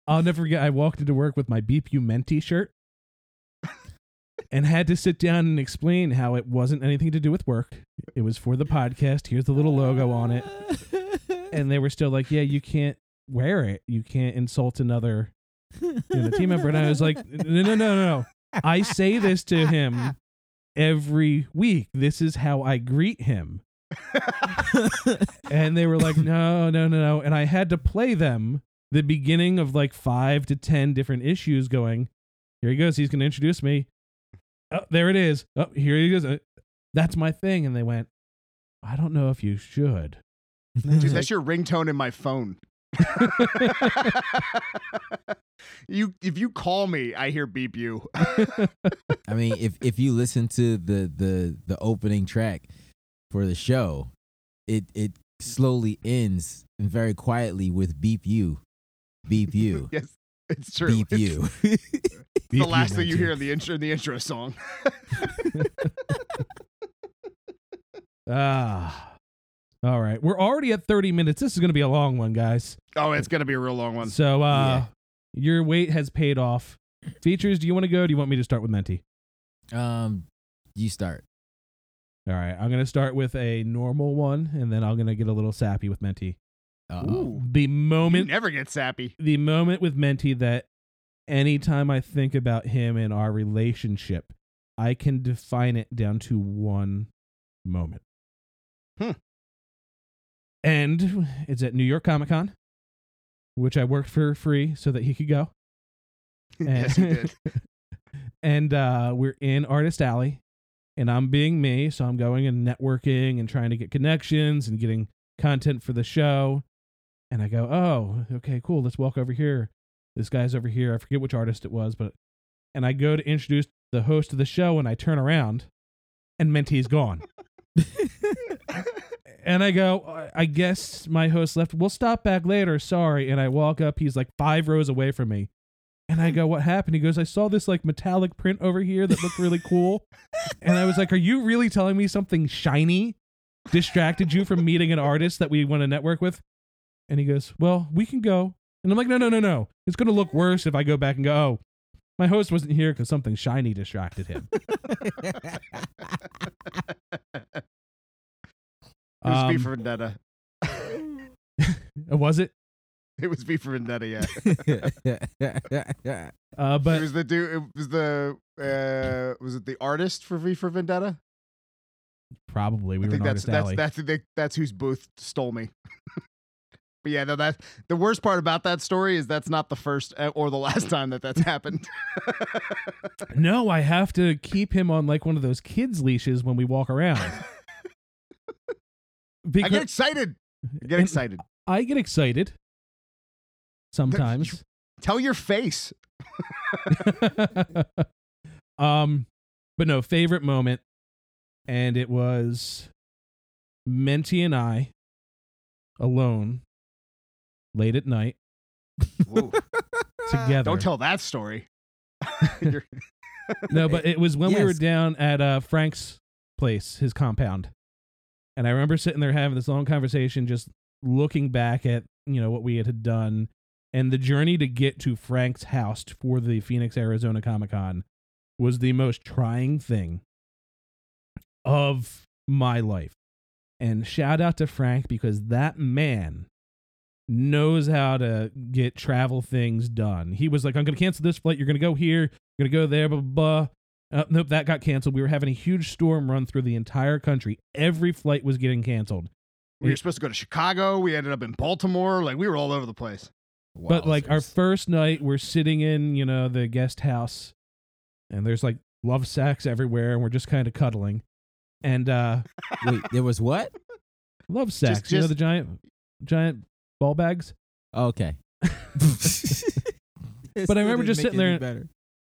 S6: I'll never forget. I walked into work with my Beep You Menti shirt *laughs* and had to sit down and explain how it wasn't anything to do with work. It was for the podcast. Here's the little logo on it. *laughs* And they were still like, yeah, you can't wear it. You can't insult another you know, team member, and I was like, no, no, no, no, no. I say this to him every week. This is how I greet him. *laughs* and they were like, no, no, no, no. And I had to play them the beginning of like five to 10 different issues going, here he goes. He's going to introduce me. Oh, there it is. Oh, here he goes. Uh, That's my thing. And they went, I don't know if you should.
S4: Dude, that's *laughs* your ringtone in my phone. *laughs* you if you call me, I hear beep you.
S5: I mean, if if you listen to the the the opening track for the show, it it slowly ends and very quietly with beep you, beep *laughs* you,
S4: yes, it's true.
S5: beep
S4: It's
S5: you. *laughs*
S4: the last thing you hear in the intro in the intro song. *laughs*
S6: Ah. All right. We're already at 30 minutes. This is going to be a long one, guys.
S4: Oh, it's gonna be a real long one.
S6: So, uh,
S5: Yeah.
S6: your wait has paid off. Features, do you want to go? Or do you want me to start with Menti?
S5: um, you start.
S6: All right. I'm going to start with a normal one, and then I'm going to get a little sappy with Menti.
S5: Uh-oh.
S4: Ooh,
S6: The
S4: you
S6: moment,
S4: never get sappy.
S6: the moment with Menti that anytime I think about him and our relationship, I can define it down to one moment.
S4: Hmm.
S6: And it's at New York Comic Con, which I worked for free so that he could go. *laughs*
S4: yes, you did. *laughs*
S6: and uh, we're in Artist Alley, and I'm being me, so I'm going and networking and trying to get connections and getting content for the show. And I go, oh, okay, cool. Let's walk over here. This guy's over here. I forget which artist it was, but and I go to introduce the host of the show, and I turn around, and Menti's gone. *laughs* and I go, "I- I guess my host left. We'll stop back later. Sorry. And I walk up. He's like five rows away from me. And I go, what happened? He goes, I saw this like metallic print over here that looked really cool. and I was like, are you really telling me something shiny distracted you from meeting an artist that we want to network with? And he goes, well, we can go. And I'm like, no, no, no, no. It's going to look worse if I go back and go, oh, my host wasn't here because something shiny distracted him. *laughs*
S4: It was V
S6: Um,
S4: for Vendetta. *laughs*
S6: Was it?
S4: It was V for Vendetta. Yeah, Yeah, yeah, yeah, yeah.
S6: Uh,
S4: it was the dude. It was the uh, was it the artist for V for Vendetta?
S6: probably we
S4: I
S6: were
S4: think
S6: in
S4: that's
S6: Alley.
S4: that's that's that's whose booth stole me. But yeah, no, that the worst part about that story is that's not the first uh, or the *laughs* last time that that's happened. *laughs*
S6: No, I have to keep him on like one of those kids' leashes when we walk around. *laughs*
S4: I get excited. I get excited.
S6: I get excited sometimes.
S4: Tell your face.
S6: um, but no, favorite moment, and it was Menti and I alone late at night *laughs* together.
S4: Don't tell that story. *laughs*
S6: No, but it was when we were down at uh, Frank's place, his compound. And I remember sitting there having this long conversation, just looking back at, you know, what we had done and the journey to get to Frank's house for the Phoenix, Arizona Comic Con was the most trying thing of my life. And shout out to Frank because that man knows how to get travel things done. He was like, I'm going to cancel this flight. You're going to go here. You're going to go there, blah, blah, blah. Uh, nope, that got canceled. We were having a huge storm run through the entire country. Every flight was getting canceled.
S4: we were supposed to go to Chicago. We ended up in Baltimore. Like we were all over the place.
S6: But like our first night, we're sitting in, you know, the guest house, and there's like love sacks everywhere, and we're just kind of cuddling. And uh
S5: wait, there was what?
S6: love sacks, you know, the giant, giant ball bags.
S5: Okay. *laughs* *laughs*
S6: But I remember just sitting there-
S5: Better.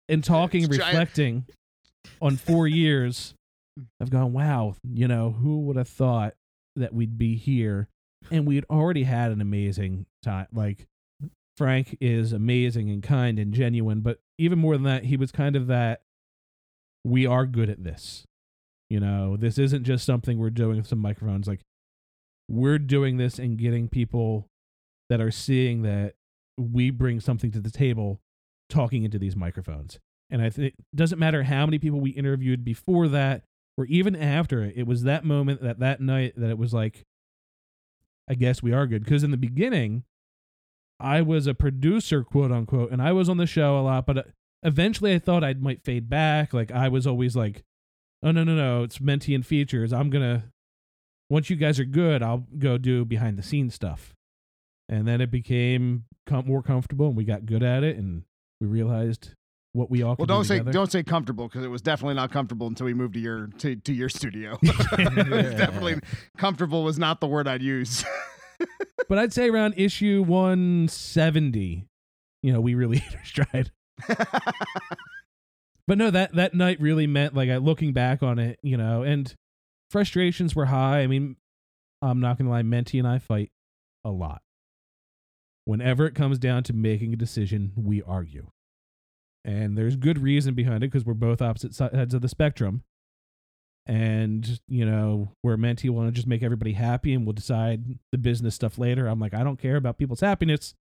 S6: and talking and reflecting on four *laughs* years of going, wow, you know, who would have thought that we'd be here? And we'd already had an amazing time. Like, Frank is amazing and kind and genuine, but even more than that, he was kind of that we are good at this. You know, this isn't just something we're doing with some microphones. Like, we're doing this and getting people that are seeing that we bring something to the table talking into these microphones. And I think it doesn't matter how many people we interviewed before that or even after it, it was that moment that that night that it was like, I guess we are good. Because in the beginning, I was a producer, quote unquote, and I was on the show a lot, but uh, eventually I thought I might fade back. Like I was always like, oh no no no, it's Menti and features. I'm gonna once you guys are good, I'll go do behind the scenes stuff. And then it became com- more comfortable, and we got good at it, and we realized what we all
S4: Well, don't
S6: do
S4: say don't say comfortable because it was definitely not comfortable until we moved to your to, to your studio. *laughs* *laughs* Definitely comfortable was not the word I'd use. *laughs*
S6: But I'd say around issue 170, you know, we really hit our stride. But no, that that night really meant like I looking back on it, you know, and frustrations were high. I mean, I'm not gonna lie, Menti and I fight a lot. Whenever it comes down to making a decision, we argue, and there's good reason behind it because we're both opposite sides of the spectrum. And you know, where Menti want to just make everybody happy, and we'll decide the business stuff later. I'm like, I don't care about people's happiness.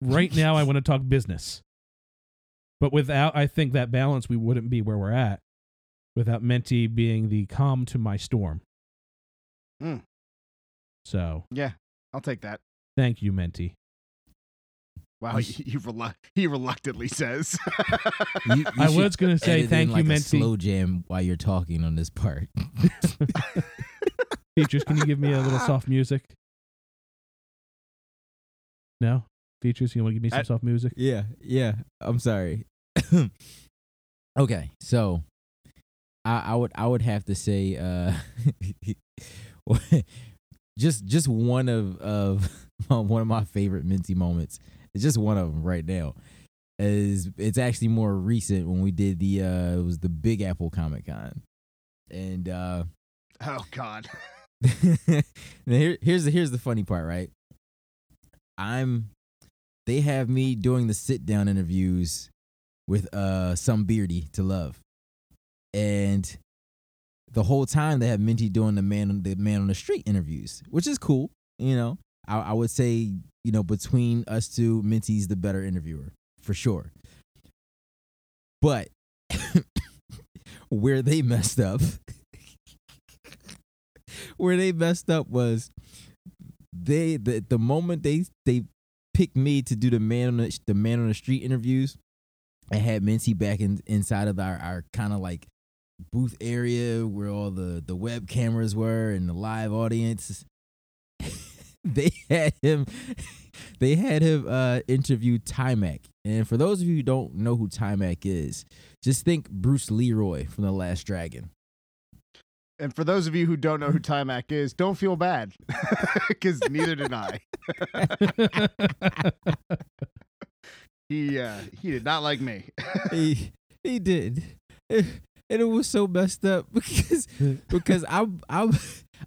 S6: Right now, I want to *laughs* talk business. But without, I think that balance, we wouldn't be where we're at without Menti being the calm to my storm.
S4: Hmm.
S6: So
S4: yeah, I'll take that.
S6: thank you, Menti.
S4: Wow, he, he, relu- he reluctantly says. *laughs*
S5: You- you
S6: I was gonna say thank you,
S5: like a
S6: Menti.
S5: slow jam while you're talking on this part. *laughs*
S6: Features, can you give me a little soft music? No? Features, you want to give me some
S4: I-
S6: soft music?
S5: Yeah, yeah. I'm sorry. *coughs* okay, so I, I would I would have to say uh *laughs* just just one of of one of my favorite Minty moments. It's *laughs* just one of them right now. Is it's actually more recent when we did the uh it was the Big Apple Comic Con. And uh
S4: oh God. *laughs* *laughs*
S5: now here, here's the here's the funny part, right? I'm they have me doing the sit down interviews with uh some beardy to love. And the whole time they have Minty doing the man on the man on the street interviews, which is cool. You know, I, I would say you know between us two, Minty's the better interviewer for sure. But *laughs* where they messed up, *laughs* where they messed up was they the the moment they they picked me to do the man on the, the man on the street interviews, I had Minty back in inside of our our kind of like booth area where all the the web cameras were and the live audience. *laughs* they had him *laughs* they had him uh interview Taimak. And for those of you who don't know who Taimak is, just think Bruce Leroy from The Last Dragon.
S4: And for those of you who don't know who Timac is, don't feel bad *laughs* because neither did I. he uh, he did not like me.
S5: he he did. And it was so messed up because because I'm I'm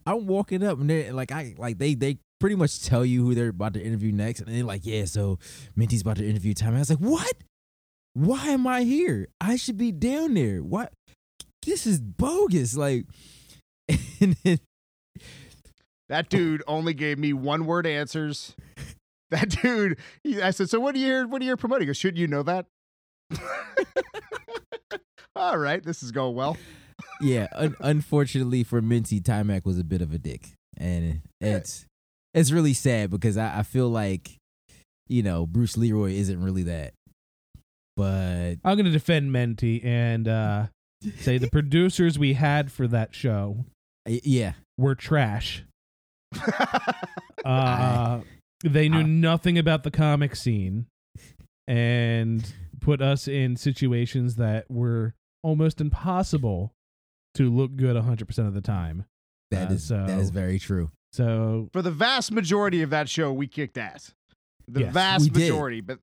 S5: I'm walking up and they like I like they they pretty much tell you who they're about to interview next and they're like yeah so Minty's about to interview Time. I was like what? Why am I here? I should be down there. What? This is bogus. Like *laughs* and then
S4: That dude only gave me one word answers. That dude, he, I said, so what are you? What are you promoting? He goes, Shouldn't you know that? *laughs* All right, this is going well.
S5: yeah, un- unfortunately for Minty, Taimak was a bit of a dick, and it's it's really sad because I, I feel like you know Bruce Leroy isn't really that, but
S6: I'm going to defend Menti and uh, say the *laughs* producers we had for that show
S5: y- yeah,
S6: were trash. *laughs* Uh,
S5: I-
S6: they knew
S5: I-
S6: nothing about the comic scene and put us in situations that were almost impossible to look good 100% of the time.
S5: that
S6: Uh,
S5: is that is very true.
S6: So,
S4: For the vast majority of that show, we kicked ass. The
S6: Yes,
S4: vast
S5: we did.
S4: majority, but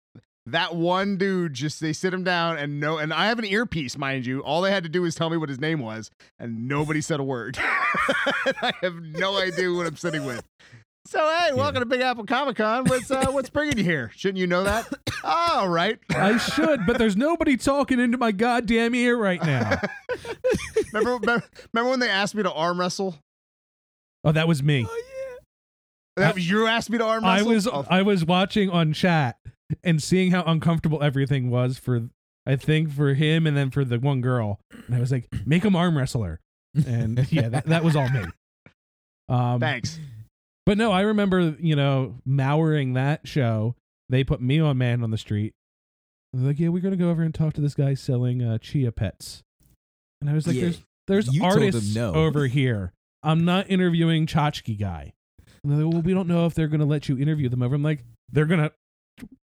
S4: that one dude just they sit him down and no and I have an earpiece, mind you. All they had to do was tell me what his name was, and nobody said a word. *laughs* I have no idea what I'm sitting with. So hey, welcome to Big Apple Comic Con. What's uh, what's bringing you here? Shouldn't you know that? *coughs* All right.
S6: I should, but there's nobody talking into my goddamn ear right now. *laughs*
S4: remember, remember, remember when they asked me to arm wrestle?
S6: Oh, that was me.
S4: That was- you asked me to arm
S6: I
S4: wrestle.
S6: was
S4: Oh,
S6: I was watching on chat and seeing how uncomfortable everything was for I think for him and then for the one girl. And I was like, make him arm wrestler. And *laughs* yeah, that, that was all me. Um
S4: thanks.
S6: but no, I remember, you know, mouring that show They put me on man on the street. They're like, yeah, we're gonna go over and talk to this guy selling uh, chia pets. And I was like,
S5: Yeah,
S6: there's there's
S5: you
S6: artists
S5: no.
S6: over here. I'm not interviewing Tchotchke guy. And they're like, well, we don't know if they're gonna let you interview them over. I'm like, they're gonna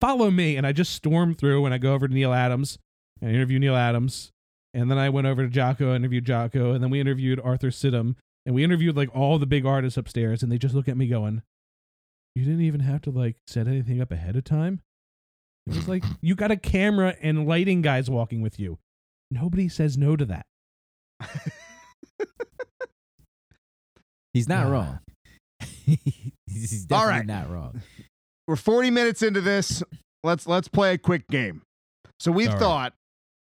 S6: follow me, and I just storm through and I go over to Neal Adams and I interview Neal Adams, and then I went over to Jocko, interviewed Jocko, and then we interviewed Arthur Suydam, and we interviewed like all the big artists upstairs, and they just look at me going, "You didn't even have to like set anything up ahead of time." It was like *laughs* you got a camera and lighting guys walking with you. Nobody says no to that. *laughs*
S5: He's not
S6: Ah.
S5: wrong. *laughs* He's definitely
S4: All right.
S5: not wrong.
S4: We're 40 minutes into this. Let's let's play a quick game. So
S6: right.
S4: thought,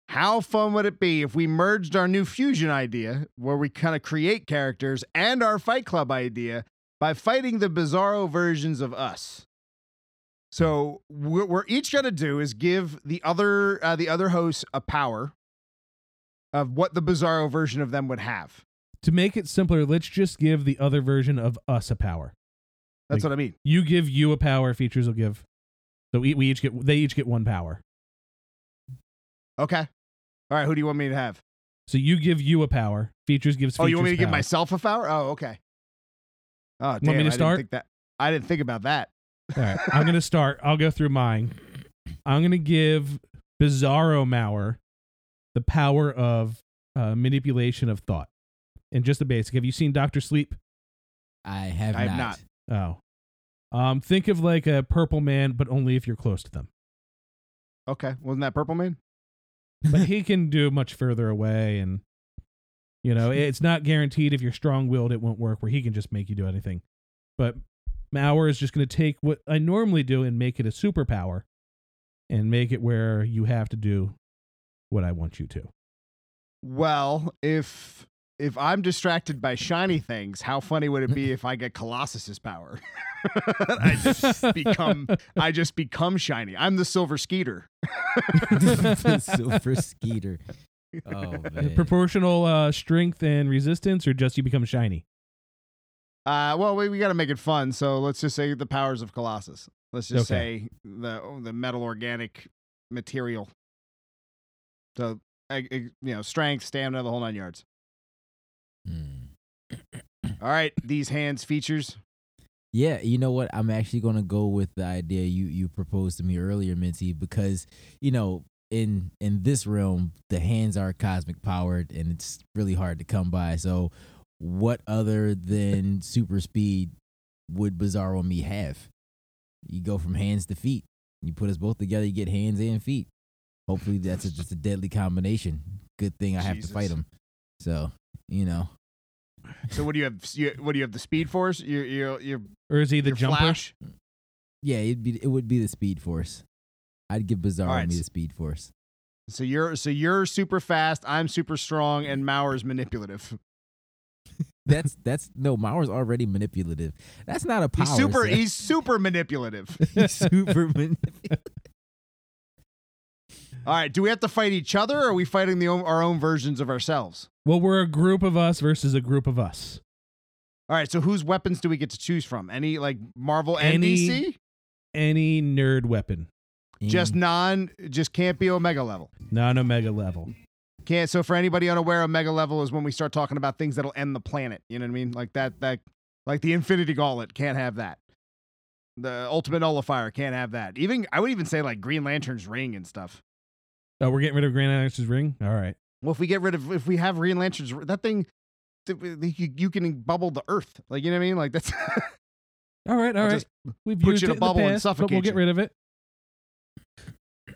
S4: how fun would it be if we merged our new fusion idea, where we kind of create characters, and our Fight Club idea by fighting the Bizarro versions of us. So what we're each gonna do is give the other uh, the other hosts a power of what the Bizarro version of them would have.
S6: To make it simpler, let's just give the other version of us a power.
S4: That's
S6: Like-
S4: what I mean.
S6: You give you a power, features will give. So we, we each get they each get one power.
S4: Okay. All right. Who do you want me to have?
S6: So you give you a power, features gives.
S4: Oh, you want me to
S6: features
S4: give myself a power? Oh, okay. Oh, damn,
S6: me to
S4: I didn't think that. I didn't think about that.
S6: All right, I'm gonna *laughs* start. I'll go through mine. I'm gonna give Bizarro Mauer the power of uh, manipulation of thought, and just the basic. Have you seen Doctor Sleep?
S5: I have
S4: I have
S5: not.
S4: not.
S6: Oh, um, think of like a purple man, but only if you're close to them.
S4: Okay, wasn't that Purple Man?
S6: But he can do much further away, and you know it's not guaranteed if you're strong-willed it won't work. Where he can just make you do anything, but Mauer is just going to take what I normally do and make it a superpower, and make it where you have to do what I want you to.
S4: Well, if if I'm distracted by shiny things, how funny would it be if I get Colossus's power? *laughs* I just become I just become shiny. I'm the Silver Skeeter. *laughs*
S5: the silver *laughs* skeeter. Oh man.
S6: Proportional uh, strength and resistance, or just you become shiny.
S4: Uh, well, we, we got to make it fun, so let's just say the powers of Colossus. Let's just
S6: Okay.
S4: say the the metal organic material. So, uh, uh, you know, strength, stamina, the whole nine yards.
S5: Hmm.
S4: All right, these hands features.
S5: Yeah, you know what? I'm actually gonna go with the idea you you proposed to me earlier, Minty, because you know in in this realm the hands are cosmic powered and it's really hard to come by. So, what other than super speed would Bizarro me have? You go from hands to feet. You put us both together, you get hands and feet. Hopefully, that's a, just a deadly combination. Good thing I have to fight him. So, you know,
S4: So, what do you have? You, what do you have? The Speed Force? You're you're you're,
S6: Or is he the
S4: you're
S6: jumper?
S4: Flash?
S5: yeah, it'd be it would be the Speed Force. I'd give Bizarro
S4: All right,
S5: and me the Speed Force.
S4: So you're so you're super fast. I'm super strong, and Mauer's manipulative.
S5: That's that's no Mauer's already manipulative. That's not a power.
S4: He's super.
S5: set.
S4: He's super manipulative. *laughs*
S5: He's super *laughs* manipulative.
S4: All right. Do we have to fight each other, or are we fighting the own, our own versions of ourselves?
S6: Well, we're a group of us versus a group of us.
S4: All right. So whose weapons do we get to choose from? Any like Marvel and
S6: Any-
S4: DC?
S6: Any nerd weapon,
S4: Just
S5: And
S4: non. Just can't be Omega level.
S6: non omega level.
S4: Can't. So for anybody unaware, Omega level is when we start talking about things that'll end the planet. You know what I mean? Like that. That. Like the Infinity Gauntlet can't have that. The Ultimate Nullifier can't have that. Even I would even say like Green Lantern's ring and stuff.
S6: Oh, we're getting rid of Green Lantern's ring. All right.
S4: Well, if we get rid of, if we have Green Lantern's, that thing, you, you can bubble the Earth. Like you know what I mean? Like that's. *laughs*
S6: all right, all right.
S4: Just
S6: We've
S4: put
S6: used
S4: you in a bubble
S6: the
S4: and
S6: past, but we'll get rid of it.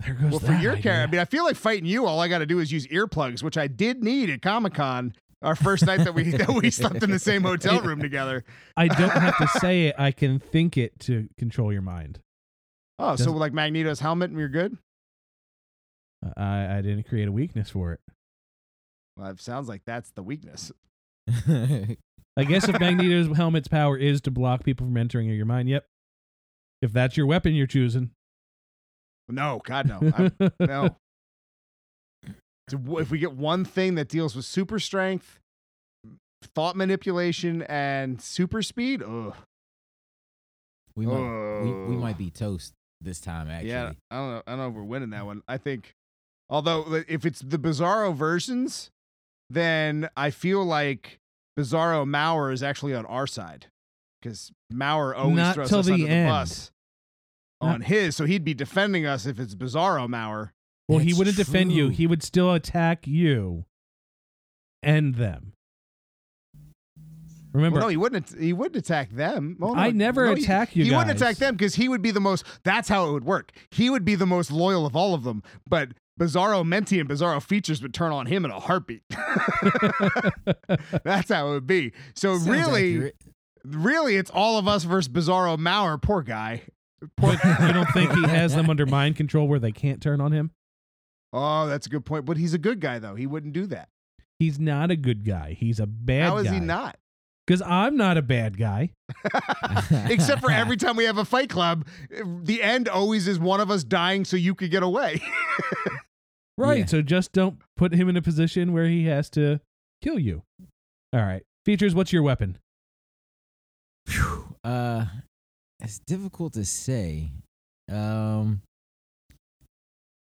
S6: There goes
S4: well, for your character, I mean, I feel like fighting you. All I got to do is use earplugs, which I did need at Comic Con. Our first night that we *laughs* that we slept in the same *laughs* hotel room together.
S6: I don't have to say it. I can think it to control your mind.
S4: Oh, so
S6: Doesn't-
S4: like Magneto's helmet, and you're good.
S6: I, I didn't create a weakness for it.
S4: Well, it sounds like that's the weakness. *laughs* *laughs*
S6: I guess if Magneto's helmet's power is to block people from entering your mind, yep. If that's your weapon you're choosing,
S4: No, God, no, *laughs* I, no. So if we get one thing that deals with super strength, thought manipulation, and super speed, ugh.
S5: we might we, we might be toast. this time. Actually,
S4: Yeah, I don't know. I don't know if we're winning that one. I think, although if it's the Bizarro versions, then I feel like Bizarro Mauer is actually on our side because Mauer always
S6: Not
S4: throws
S6: till
S4: us
S6: the
S4: under
S6: end.
S4: the bus on his, so he'd be defending us if it's Bizarro Mauer.
S6: Well, he
S5: That's
S6: wouldn't defend you.
S5: true.
S6: He would still attack you and them. Remember,
S4: Well, no, he wouldn't. He wouldn't attack them. Well, no,
S6: I never
S4: no, he-
S6: attack you
S4: He wouldn't
S6: guys.
S4: attack them because he would be the most. That's how it would work. He would be the most loyal of all of them. But Bizarro Menti and Bizarro Features would turn on him in a heartbeat. *laughs* that's how it would be. So
S5: Sounds
S4: really,
S5: accurate.
S4: really, it's all of us versus Bizarro Mauer. Poor guy. Poor.
S6: but *laughs* you don't think he has them under mind control where they can't turn on him?
S4: oh, that's a good point. But he's a good guy though. He wouldn't do that.
S6: He's not a good guy. He's a bad
S4: How is
S6: guy.
S4: he not?
S6: Because I'm not a bad guy. *laughs*
S4: Except for every time we have a fight club, the end always is one of us dying so you could get away.
S6: Right.
S5: Yeah.
S6: So just don't put him in a position where he has to kill you. All right. Features, what's your weapon?
S5: Phew, uh, it's difficult to say. Um,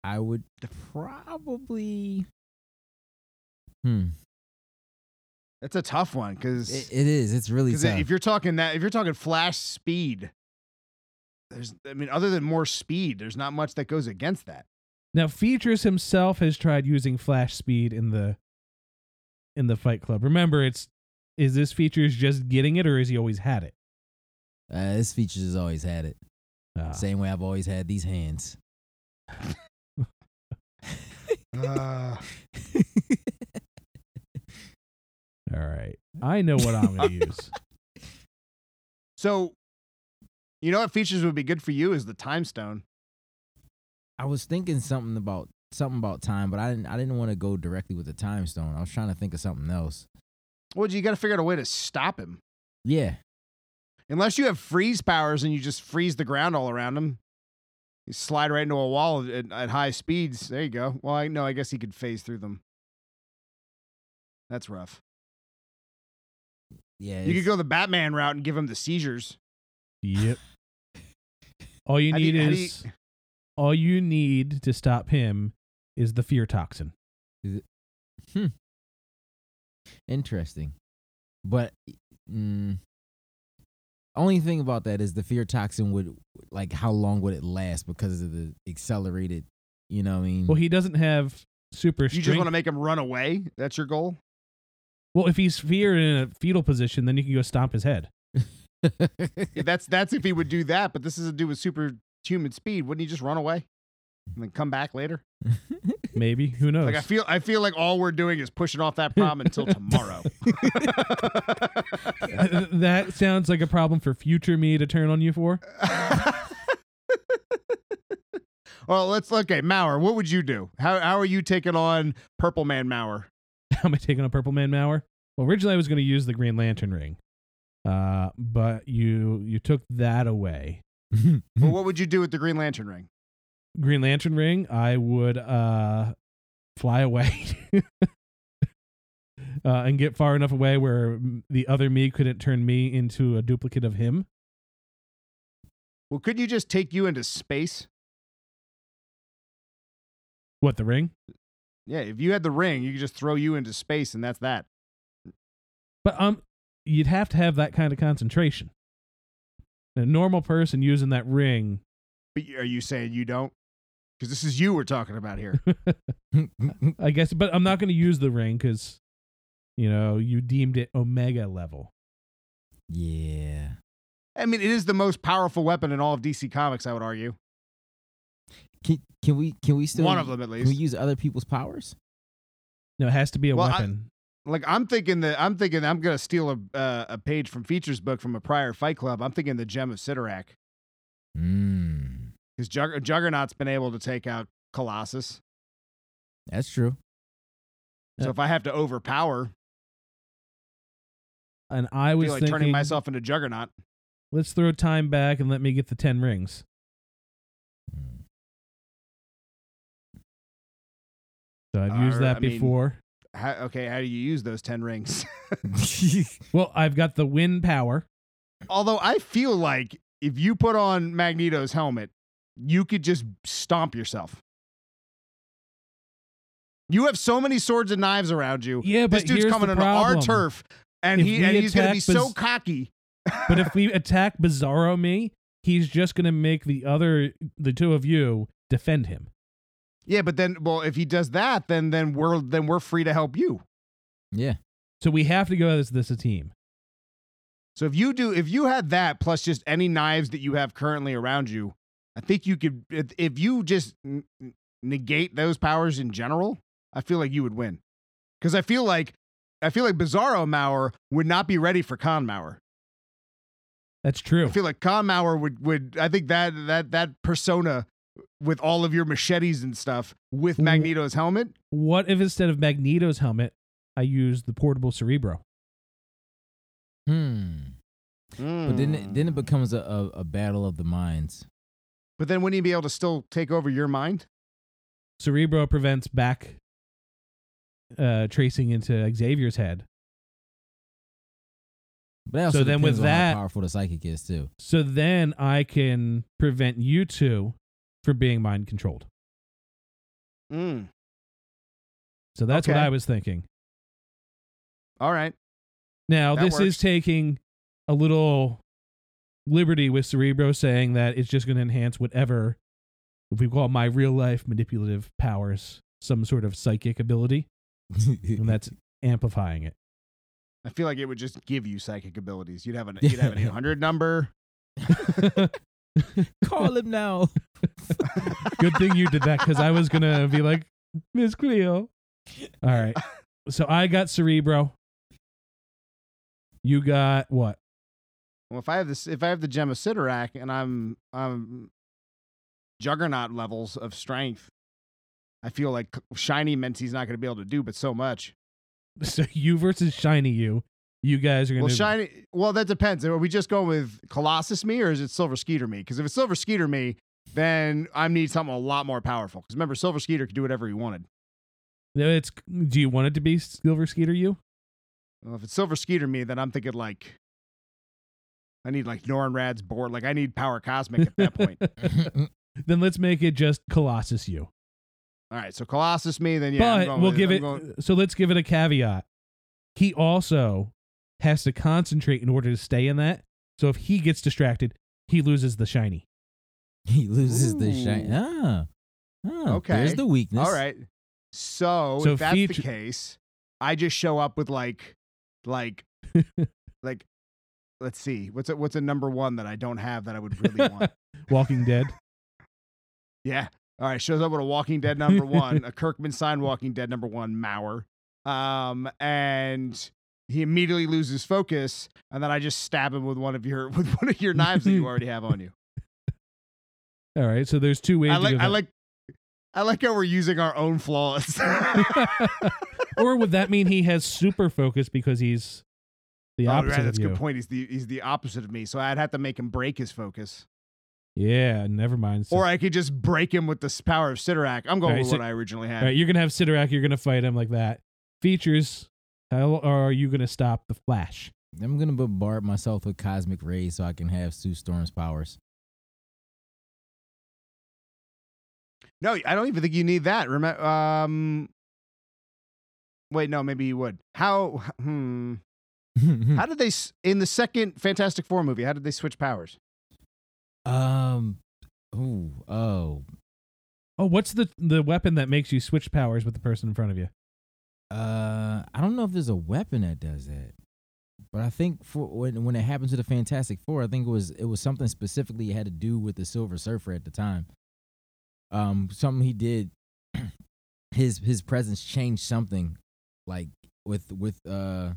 S5: I would probably. Hmm.
S4: That's a tough one because
S5: It, it is. It's really tough.
S4: if you're talking that if you're talking flash speed, there's I mean other than more speed, there's not much that goes against that.
S6: Now, Features himself has tried using flash speed in the in the Fight Club. Remember, it's is this Features just getting it, or has he always had it?
S5: uh, this features has always had it.
S6: Ah.
S5: Same way I've always had these hands.
S4: Uh, *laughs*
S6: All right, I know what I'm going to use. *laughs*
S4: so, you know what features would be good for you is the time stone.
S5: I was thinking something about something about time, but I didn't. I didn't want to go directly with the time stone. I was trying to think of something else.
S4: Well, you got to figure out a way to stop him.
S5: Yeah,
S4: Unless you have freeze powers and you just freeze the ground all around him. You slide right into a wall at, at high speeds. There you go. Well, I no, I guess he could phase through them. That's rough.
S5: yeah.
S4: You could go the Batman route and give him the seizures.
S6: Yep. *laughs* All you
S4: How do
S6: need
S4: you-
S6: is all you need to stop him is the fear toxin.
S5: Interesting, but mm, only thing about that is the fear toxin would like how long would it last because of the accelerated. You know what I mean?
S6: Well, he doesn't have super
S4: You
S6: strength.
S4: just want to make him run away. That's your goal.
S6: well, if he's feared in a fetal position, then you can go stomp his head.
S4: Yeah, *laughs* that's that's if he would do that. But this is a dude with superhuman speed. Wouldn't he just run away and then come back later? *laughs*
S6: Maybe who knows?
S4: Like I feel, I feel like all we're doing is pushing off that problem until *laughs* tomorrow. *laughs*
S6: Uh, that sounds like a problem for future me to turn on you for.
S4: well, let's okay, Mauer. What would you do? How how are you taking on Purple Man Mauer?
S6: How am I taking on Purple Man Mauer? Well, originally I was going to use the Green Lantern ring, uh, but you you took that away.
S4: Well, what would you do with the Green Lantern ring?
S6: Green Lantern ring, I would uh, fly away *laughs* uh, and get far enough away where the other me couldn't turn me into a duplicate of him.
S4: Well, couldn't you just take you into space?
S6: What the ring?
S4: Yeah, if you had the ring, you could just throw you into space, and that's that.
S6: But um, you'd have to have that kind of concentration. A normal person using that ring,
S4: But are you saying you don't? Because this is you we're talking about here. *laughs*
S6: I guess. But I'm not going to use the ring because, you know, you deemed it Omega level.
S5: yeah.
S4: I mean, it is the most powerful weapon in all of DC Comics. I would argue
S5: Can can we can we still
S4: one of them at
S5: Can we use other people's powers?
S6: No, it has to be a
S4: Well,
S6: weapon.
S4: Like I'm thinking that I'm thinking I'm gonna steal a uh, a page from Features book from a prior Fight Club. I'm thinking the Gem of Cyttorak
S5: Mm,
S4: because Jug- Juggernaut's been able to take out Colossus.
S5: that's true.
S4: So
S6: Yeah.
S4: if I have to overpower,
S6: and I
S4: I
S6: was
S4: feel like
S6: thinking,
S4: turning myself into Juggernaut.
S6: let's throw time back and let me get the ten rings.
S5: Mm.
S6: So I've
S4: Uh,
S6: used that
S4: I
S6: before.
S4: How, okay, how do you use those ten rings? *laughs*
S6: Well, I've got the wind power.
S4: Although I feel like if you put on Magneto's helmet, you could just stomp yourself. You have so many swords and knives around you.
S6: Yeah,
S4: this
S6: but
S4: dude's
S6: here's
S4: coming into our turf, and
S6: If
S4: he and he's gonna be
S6: attack
S4: so cocky. *laughs*
S6: But if we attack Bizarro me, he's just gonna make the other the two of you defend him.
S4: Yeah, but then, well, if he does that, then then we're then we're free to help you.
S5: Yeah.
S6: So we have to go as this a team.
S4: So if you do, if you had that plus just any knives that you have currently around you, I think you could. If, if you just n- negate those powers in general, I feel like you would win. Because I feel like I feel like Bizarro Mauer would not be ready for Con Mauer.
S6: That's true.
S4: I feel like Con Mauer would would. I think that that that persona with all of your machetes and stuff with Magneto's helmet.
S6: what if instead of Magneto's helmet, I use the portable Cerebro?
S5: Hmm. But then it, then it becomes a, a, a battle of the minds.
S4: But then wouldn't he be able to still take over your mind?
S6: Cerebro prevents back uh, tracing into Xavier's head.
S5: But also
S6: So then with
S5: depends on how
S6: that-
S5: powerful the psychic is too.
S6: So then I can prevent you two from being mind controlled.
S4: Mm.
S6: So that's what I was thinking.
S4: All right.
S6: Now,
S4: That
S6: this is taking a little liberty with Cerebro saying that it's just going to enhance whatever, if we call my real life manipulative powers, some sort of psychic ability, and that's *laughs* amplifying it.
S4: I feel like it would just give you psychic abilities. You'd have an *laughs* you'd have an 800 number. *laughs* *laughs*
S5: Call him now.
S6: Good thing you did that because I was going to be like, Miss Cleo. All right. So I got Cerebro. You got what?
S4: Well, if I have this, if I have the gem of Cyttorak and I'm I'm juggernaut levels of strength, I feel like shiny Menti's not going to be able to do but so much. *laughs*
S6: So you versus Shiny You. You guys are going to Well,
S4: shiny. Well, that depends. Are we just going with Colossus me or is it Silver Skeeter me? Because if it's Silver Skeeter me, then I need something a lot more powerful. Because remember, Silver Skeeter could do whatever he wanted.
S6: No, It's, do you want it to be Silver Skeeter You?
S4: Well, if it's Silver Skeeter me, then I'm thinking like I need like Norrin Radd's board. Like I need Power Cosmic at that point. *laughs*
S6: then let's make it just Colossus You.
S4: All right, so Colossus me, then yeah.
S6: But
S4: going
S6: we'll
S4: with-
S6: give
S4: I'm
S6: it.
S4: going-
S6: so let's give it a caveat. He also has to concentrate in order to stay in that. So if he gets distracted, he loses the shiny. *laughs*
S5: he loses the
S4: shiny.
S5: Ah. Ah,
S4: Okay.
S5: There's the weakness.
S4: All right. So,
S6: So
S4: if that's
S6: feature-
S4: the case, I just show up with like, like, *laughs* like, let's see, what's a, what's a number one that I don't have that I would really want? *laughs*
S6: Walking Dead.
S4: yeah. All right. Shows up with a Walking Dead number one, a Kirkman signed Walking Dead number one, Mauer, um, and he immediately loses focus, and then I just stab him with one of your *laughs* with one of your knives that you already have on you. *laughs*
S6: All right. So there's two ways.
S4: I like I like I like how we're using our own flaws. *laughs*
S6: or would that mean he has super focus because he's the
S4: Oh,
S6: opposite
S4: right, that's
S6: of
S4: a good point. He's the he's the opposite of me, so I'd have to make him break his focus,
S6: Yeah. Never mind. So-
S4: or I could just break him with the power of Cyttorak. I'm going
S6: Right,
S4: with
S6: so-
S4: what I originally had.
S6: All right, you're gonna have Cyttorak. You're gonna fight him like that. Features. How are you gonna stop the Flash?
S5: I'm gonna bombard myself with cosmic rays so I can have Sue Storm's powers.
S4: No, I don't even think you need that. Remember? Um, wait, no, maybe you would. How? Hmm. *laughs* How did they s- in the second Fantastic Four movie? How did they switch powers?
S5: um. Ooh. Oh.
S6: Oh, what's the the weapon that makes you switch powers with the person in front of you?
S5: Uh. I don't know if there's a weapon that does that, but I think for when when it happened to the Fantastic Four, I think it was it was something specifically had to do with the Silver Surfer at the time. Um. Something he did. *clears throat* his his presence changed something, like with with uh.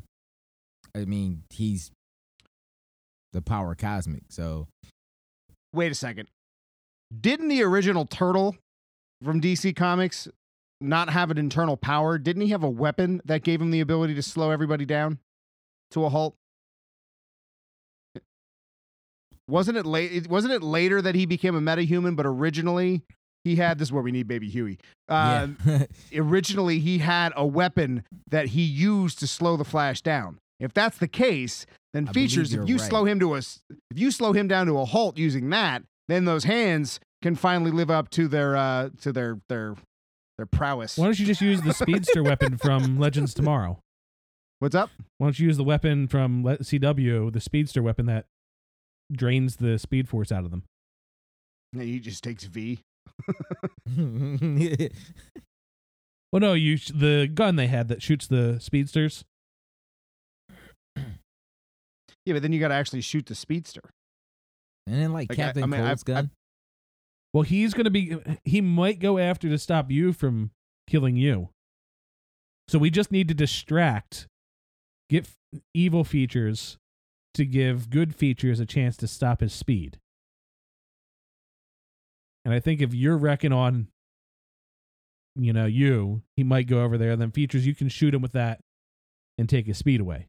S5: I mean, he's the power cosmic, so
S4: Wait a second. Didn't the original Turtle from DC Comics not have an internal power? Didn't he have a weapon that gave him the ability to slow everybody down to a halt? Wasn't it late? Wasn't it later that he became a metahuman? But originally, he had this. is Where we need Baby Huey. Uh,
S5: yeah. *laughs*
S4: Originally, he had a weapon that he used to slow the Flash down. If that's the case, then
S5: I
S4: features. If
S5: you're right.
S4: slow him to a, if you slow him down to a halt using that, then those hands can finally live up to their uh to their their their prowess.
S6: Why don't you just use the speedster *laughs* weapon from Legends Tomorrow?
S4: What's up?
S6: Why don't you use the weapon from CW, the speedster weapon that drains the speed force out of them?
S4: Yeah, he just takes V. *laughs*
S6: Well, no, you sh- the gun they had that shoots the speedsters.
S4: Yeah, but then you got to actually shoot the speedster.
S5: and then like
S4: Like, I-
S5: Captain
S4: I mean, I've-
S5: Cold's gun.
S6: Well, he's gonna be. He might go after to stop you from killing you. So we just need to distract, get f- evil features to give good features a chance to stop his speed. And I think if you're wrecking on, you know, you, he might go over there. Then features, you can shoot him with that and take his speed away.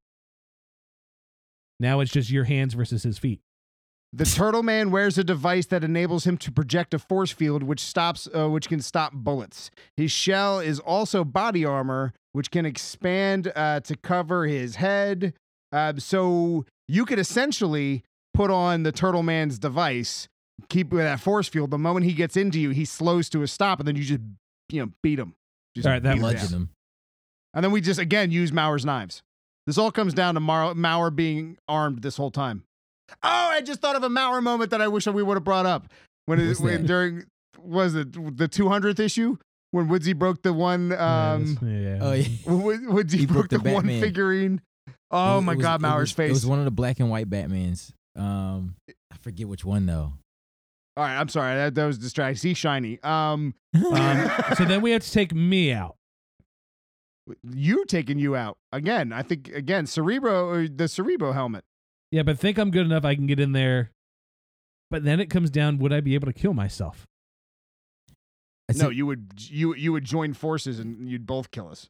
S6: Now it's just your hands versus his feet.
S4: The Turtle Man wears a device that enables him to project a force field, which stops, uh, which can stop bullets. His shell is also body armor, which can expand uh, to cover his head. Uh, so you could essentially put on the Turtle Man's device, keep with that force field. The moment he gets into you, he slows to a stop, and then you just, you know, beat him. Just
S6: All right, that
S4: beat him
S6: works.
S5: Bludgeon
S4: down.
S5: him.
S4: And then we just again use Mauer's knives. This all comes down to Mauer being armed this whole time. Oh, I just thought of a Mauer moment that I wish we would have brought up when it when during was it the 200th issue when Woodsy broke the one um
S6: yeah.
S5: Oh yeah. *laughs*
S4: Wood- Woodsy
S5: He
S4: broke
S5: broke
S4: the,
S5: the
S4: one figurine. Oh
S5: It
S4: my
S5: was-
S4: God,
S5: it
S4: Mauer's
S5: was-
S4: face.
S5: It was one of the black and white Batmans. Um, I forget which one though.
S4: all right, I'm sorry that, that was distracting. See shiny. Um, *laughs*
S6: Um, so then we have to take me out.
S4: you taking you out again? I think again Cerebro or the Cerebro helmet.
S6: Yeah, but think I'm good enough I can get in there. But then it comes down would I be able to kill myself?
S5: I
S4: No,
S5: see-
S4: you would you you would join forces and you'd both kill us.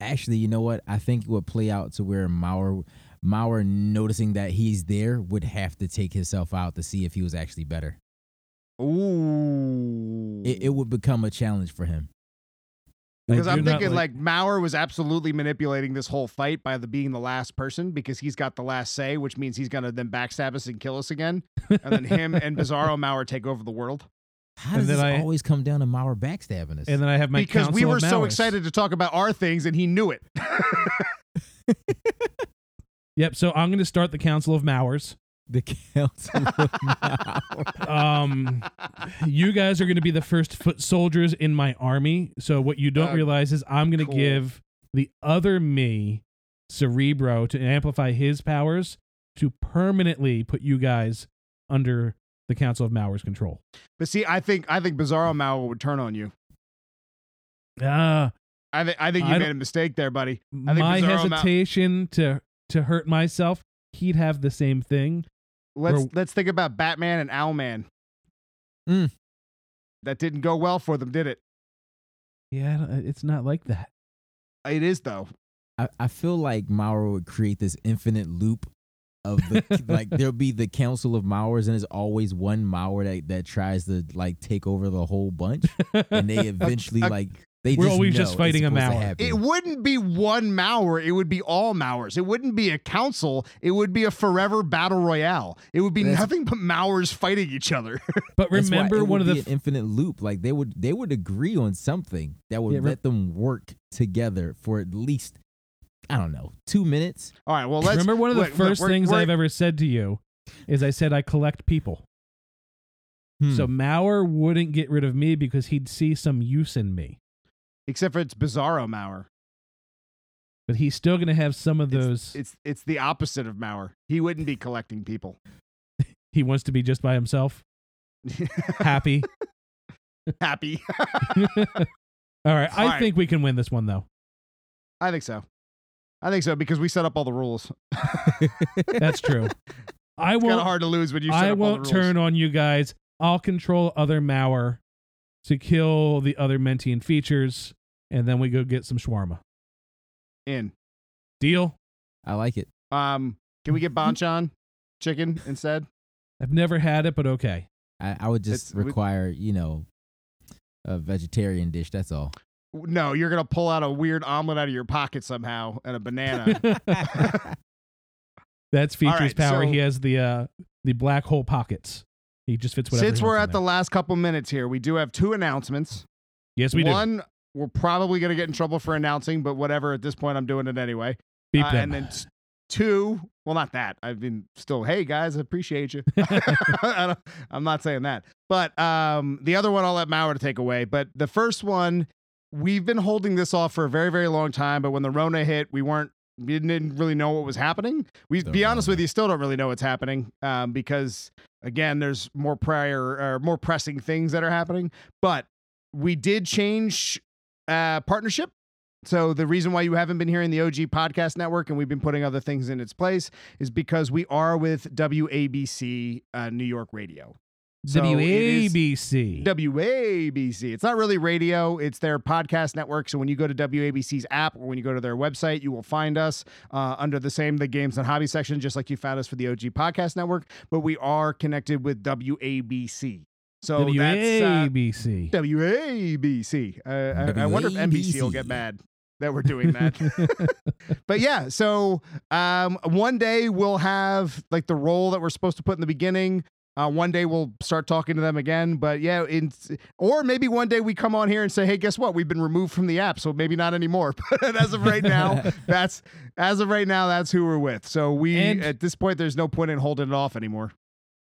S5: actually, you know what? I think it would play out to where Mauer, Mauer noticing that he's there would have to take himself out to see if he was actually better.
S4: Ooh.
S5: It, it would become a challenge for him.
S4: Because I'm thinking
S6: like-
S4: like, Mauer was absolutely manipulating this whole fight by the being the last person because he's got the last say, which means he's gonna then backstab us and kill us again, and then him and *laughs* Bizarro Mauer take over the world.
S5: How
S6: And
S5: does
S6: then
S5: this
S6: I-
S5: always come down to Mauer backstabbing us?
S6: And then I have my
S4: because we were so excited to talk about our things, and he knew it. *laughs*
S6: Yep. So I'm going to start the Council of Mauers.
S5: The *laughs* council of
S6: Um, you guys are going to be the first foot soldiers in my army. So what you don't
S4: Uh,
S6: realize is I'm going to
S4: cool.
S6: give the other me, Cerebro, to amplify his powers to permanently put you guys under the Council of mauer's control.
S4: but see, I think I think Bizarro Mauer would turn on you.
S6: Ah,
S4: I think I think you
S6: I
S4: made
S6: don't-
S4: a mistake there, buddy. I think
S6: my
S4: Bizarro Mau-
S6: hesitation to to hurt myself, he'd have the same thing.
S4: Let's
S6: We're-
S4: let's think about Batman and Owlman.
S5: Mm.
S4: That didn't go well for them, did it?
S6: Yeah, it's not like that.
S4: It is though.
S5: I, I feel like Mauer would create this infinite loop of the *laughs* like there'll be the council of Mauers and there's always one Mauer that, that tries to like take over the whole bunch and they *laughs* eventually
S4: a-
S5: like they
S6: We're
S5: just
S6: always
S5: know
S6: just fighting a
S5: supposed
S6: Mauer.
S4: It wouldn't be one Mauer. It would be all Mauers. It wouldn't be a council. It would be a forever battle royale. It would be
S5: That's-
S4: nothing but Mauers fighting each other. *laughs*
S6: But remember one of the
S5: an infinite loop. Like they would they would agree on something that would
S6: Yeah, re-
S5: let them work together for at least I don't know two minutes.
S4: all right. Well, *laughs* let's
S6: remember one of the
S4: look, look,
S6: first
S4: we're-
S6: things
S4: we're-
S6: I've ever said to you is I said I collect people.
S5: Hmm.
S6: So Mauer wouldn't get rid of me because he'd see some use in me.
S4: Except for it's Bizarro Mauer.
S6: But he's still going to have some of those.
S4: It's it's the opposite of Mauer. He wouldn't be collecting people. *laughs*
S6: he wants to be just by himself, happy. *laughs*
S4: Happy. *laughs*
S6: All right, I think we can win this one though.
S4: I think so. I think so because we set up all the rules.
S6: That's true. I
S4: It's
S6: won't.
S4: of hard to lose when you. Set
S6: I
S4: up
S6: won't
S4: all the rules.
S6: turn on you guys. I'll control other Mauer to kill the other Mentian features, and then we go get some shawarma.
S4: in.
S6: Deal?
S5: I like it.
S4: Um, can we get Bonchon chicken instead?
S6: I've never had it, but okay.
S5: I, I would just
S4: It's- we-
S5: require you know a vegetarian dish. That's all.
S4: No, you're gonna pull out a weird omelet out of your pocket somehow and a banana. *laughs* *laughs*
S6: That's features
S4: right,
S6: power.
S4: so-
S6: he has the uh, the black hole pockets. He just fits whatever.
S4: Since
S6: he
S4: we're
S6: wants
S4: at
S6: in
S4: the
S6: there.
S4: last couple minutes here, we do have two announcements.
S6: yes, we do.
S4: One, we're probably going to get in trouble for announcing, but whatever. At this point, I'm doing it anyway. Uh, and then two, well, not that. I've been still, hey guys, I appreciate you. *laughs* *laughs* I I'm not saying that, but um, the other one I'll let Mauer to take away. But the first one, we've been holding this off for a very, very long time. But when the Rona hit, we weren't. We didn't really know what was happening. We, be honest with you, still don't really know what's happening um, because again, there's more prior or more pressing things that are happening. But we did change uh, partnership. So the reason why you haven't been hearing the OG podcast network and we've been putting other things in its place is because we are with WABC uh, New York Radio. So it
S6: WABC.
S4: WABC. It's not really radio, it's their podcast network. So when you go to WABC's app or when you go to their website, you will find us uh, under the same the games and hobby section, just like you found us for the OG podcast network. But we are connected with WABC. So that's uh,
S6: WABC.
S4: WABC. Uh, I, I wonder if NBC will get mad that we're doing that. *laughs* but yeah, so um, one day we'll have like the role that we're supposed to put in the beginning. Uh, one day we'll start talking to them again, but yeah, in, or maybe one day we come on here and say, "Hey, guess what? We've been removed from the app, so maybe not anymore." *laughs* But as of right now, *laughs* that's as of right now, that's who we're with. So we
S6: And-
S4: at this point, there's no point in holding it off anymore.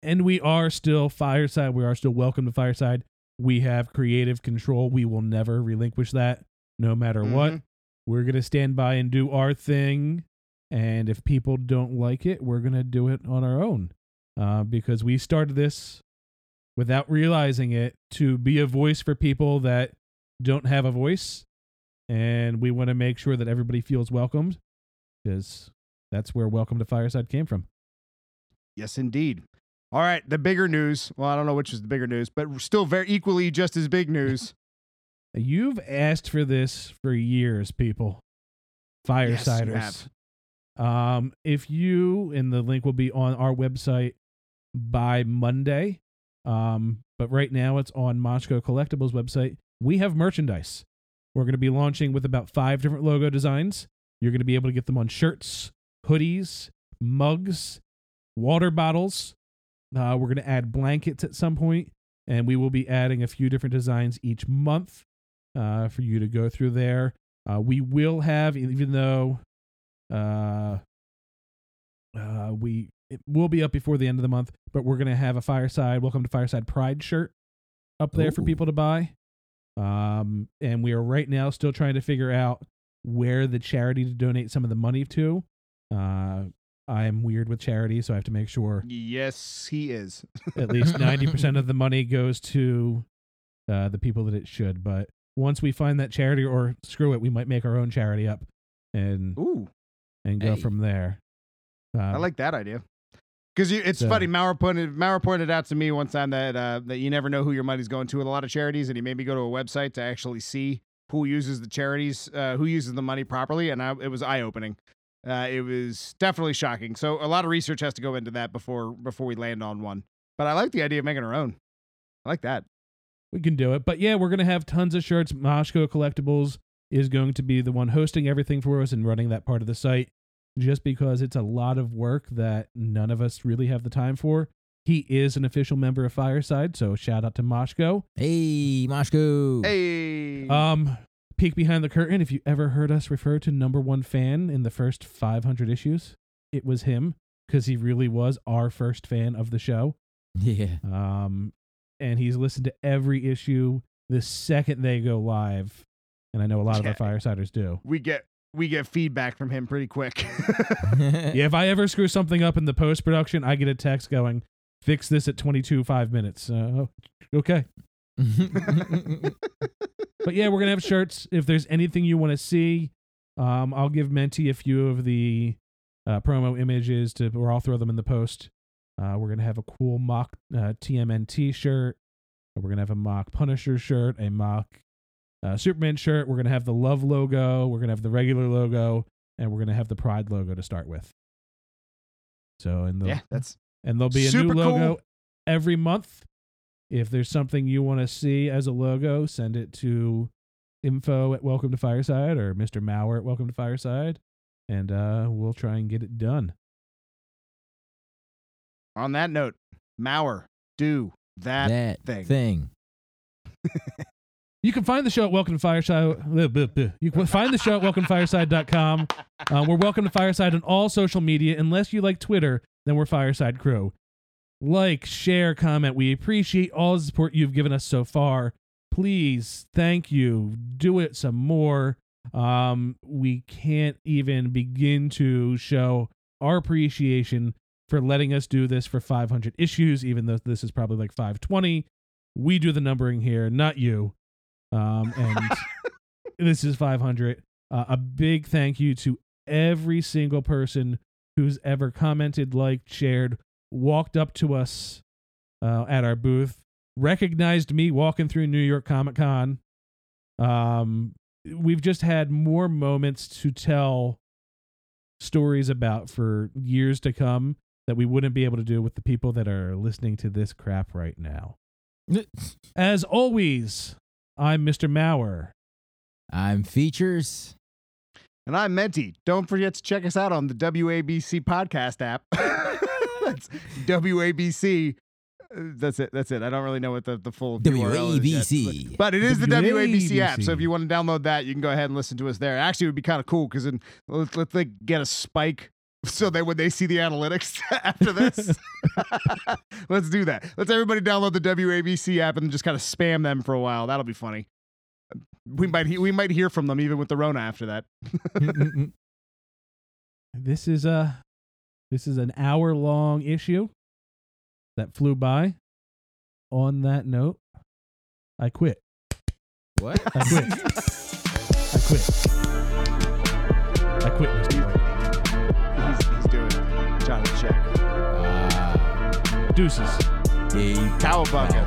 S6: And we are still Fireside. We are still welcome to Fireside. We have creative control. We will never relinquish that, no matter what.
S4: Mhm.
S6: We're gonna stand by and do our thing, and if people don't like it, we're gonna do it on our own, uh, because we started this without realizing it to be a voice for people that don't have a voice, and we want to make sure that everybody feels welcomed, because that's where Welcome to Fireside came from.
S4: Yes, indeed. All right, the bigger news. Well, I don't know which is the bigger news, but still very equally just as big news. *laughs*
S6: You've asked for this for years, people.
S4: Yes,
S6: Firesiders. um, if you and the link will be on our website by Monday. Um, but right now it's on Moshko Collectibles website. We have merchandise. We're going to be launching with about five different logo designs. You're going to be able to get them on shirts, hoodies, mugs, water bottles. Uh, we're going to add blankets at some point, and we will be adding a few different designs each month uh, for you to go through there. Uh, we will have, even though uh, uh, we it will be up before the end of the month, but we're gonna have a fireside welcome to fireside pride shirt up there for people to buy. Um, and we are right now still trying to figure out where the charity to donate some of the money to. Uh, I am weird with charity, so I have to make sure
S4: yes, he is. *laughs*
S6: at least 90% of the money goes to uh, the people that it should. But once we find that charity, or screw it, we might make our own charity up and
S4: Ooh,
S6: and go
S5: Hey.
S6: from there.
S4: I
S6: Um,
S4: like that idea. Because it's
S6: So-
S4: funny, Mauer pointed Mauer pointed out to me one time that uh, that you never know who your money's going to in a lot of charities, and he made me go to a website to actually see who uses the charities, uh, who uses the money properly, and I, it was eye opening. Uh, it was definitely shocking. So a lot of research has to go into that before before we land on one. But I like the idea of making our own. I like that.
S6: we can do it. But yeah, we're gonna have tons of shirts. Moshko Collectibles is going to be the one hosting everything for us and running that part of the site, just because it's a lot of work that none of us really have the time for. He is an official member of Fireside, so shout out to Moshko.
S5: Hey, Moshko.
S4: Hey,
S6: Um, peek behind the curtain. If you ever heard us refer to number one fan in the first 500 issues, it was him because he really was our first fan of the show.
S5: Yeah.
S6: Um, and he's listened to every issue the second they go live. And I know a lot
S4: Yeah.
S6: of our firesiders do.
S4: we get we get feedback from him pretty quick. *laughs*
S6: Yeah, if I ever screw something up in the post production, I get a text going, "Fix this at 22 five minutes." Uh, oh, okay. *laughs* but yeah, we're gonna have shirts. If there's anything you want to see, um, I'll give Menti a few of the uh, promo images to, or I'll throw them in the post. Uh, we're gonna have a cool mock uh, TMNT shirt. We're gonna have a mock Punisher shirt, a mock uh, Superman shirt. We're gonna have the Love logo. We're gonna have the regular logo, and we're gonna have the Pride logo to start with. So, and the
S4: yeah, that's
S6: and there'll be a new logo
S4: cool.
S6: every month. If there's something you want to see as a logo, send it to info at welcome to fireside or Mr. Mauer at welcome to fireside, and uh, we'll try and get it done.
S4: on that note. Mauer, do that,
S5: that
S4: thing.
S5: thing.
S6: You can find the show at Welcome to Fireside. You can find the show at welcomefireside.com. Uh, we're Welcome to Fireside on all social media. Unless you like Twitter, then we're Fireside Crew. Like, share, comment. We appreciate all the support you've given us so far. Please, thank you. Do it some more. Um, we can't even begin to show our appreciation for letting us do this for 500 issues, even though this is probably like 520. We do the numbering here, not you. Um, and *laughs* this is 500. Uh, a big thank you to every single person who's ever commented, liked, shared, walked up to us uh, at our booth, recognized me walking through New York Comic Con. Um, we've just had more moments to tell stories about for years to come that we wouldn't be able to do with the people that are listening to this crap right now. *laughs* As always, I'm Mr. Mauer.
S5: I'm features.
S4: And I'm Menti. Don't forget to check us out on the WABC podcast app. *laughs* That's WABC. Uh, That's it. That's it. I don't really know what the, the full URL is yet,
S5: WABC.
S4: but- But it is the WABC app. So if you want to download that, you can go ahead and listen to us there. Actually, it would be kind of cool because then let's, let's like get a spike so that when they see the analytics *laughs* after this, *laughs* let's do that. Let's everybody download the WABC app and just kind of spam them for a while. That'll be funny. We might he- we might hear from them even with the Rona after that. Mm, mm, mm.
S6: This is a this is an hour long issue that flew by. On that note, I quit.
S5: what?
S6: I quit. I quit. I quit, Mr. White.
S4: He's, he's doing it. Johnny check.
S5: Ah,
S6: Deuces.
S5: Dave.
S4: Cowabunga.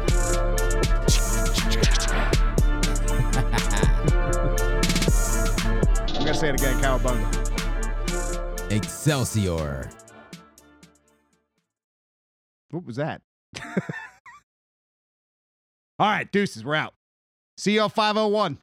S4: *laughs* I'm gonna say it again. Cowabunga.
S5: Excelsior.
S4: What was that? *laughs* All right, deuces. We're out. CL 501.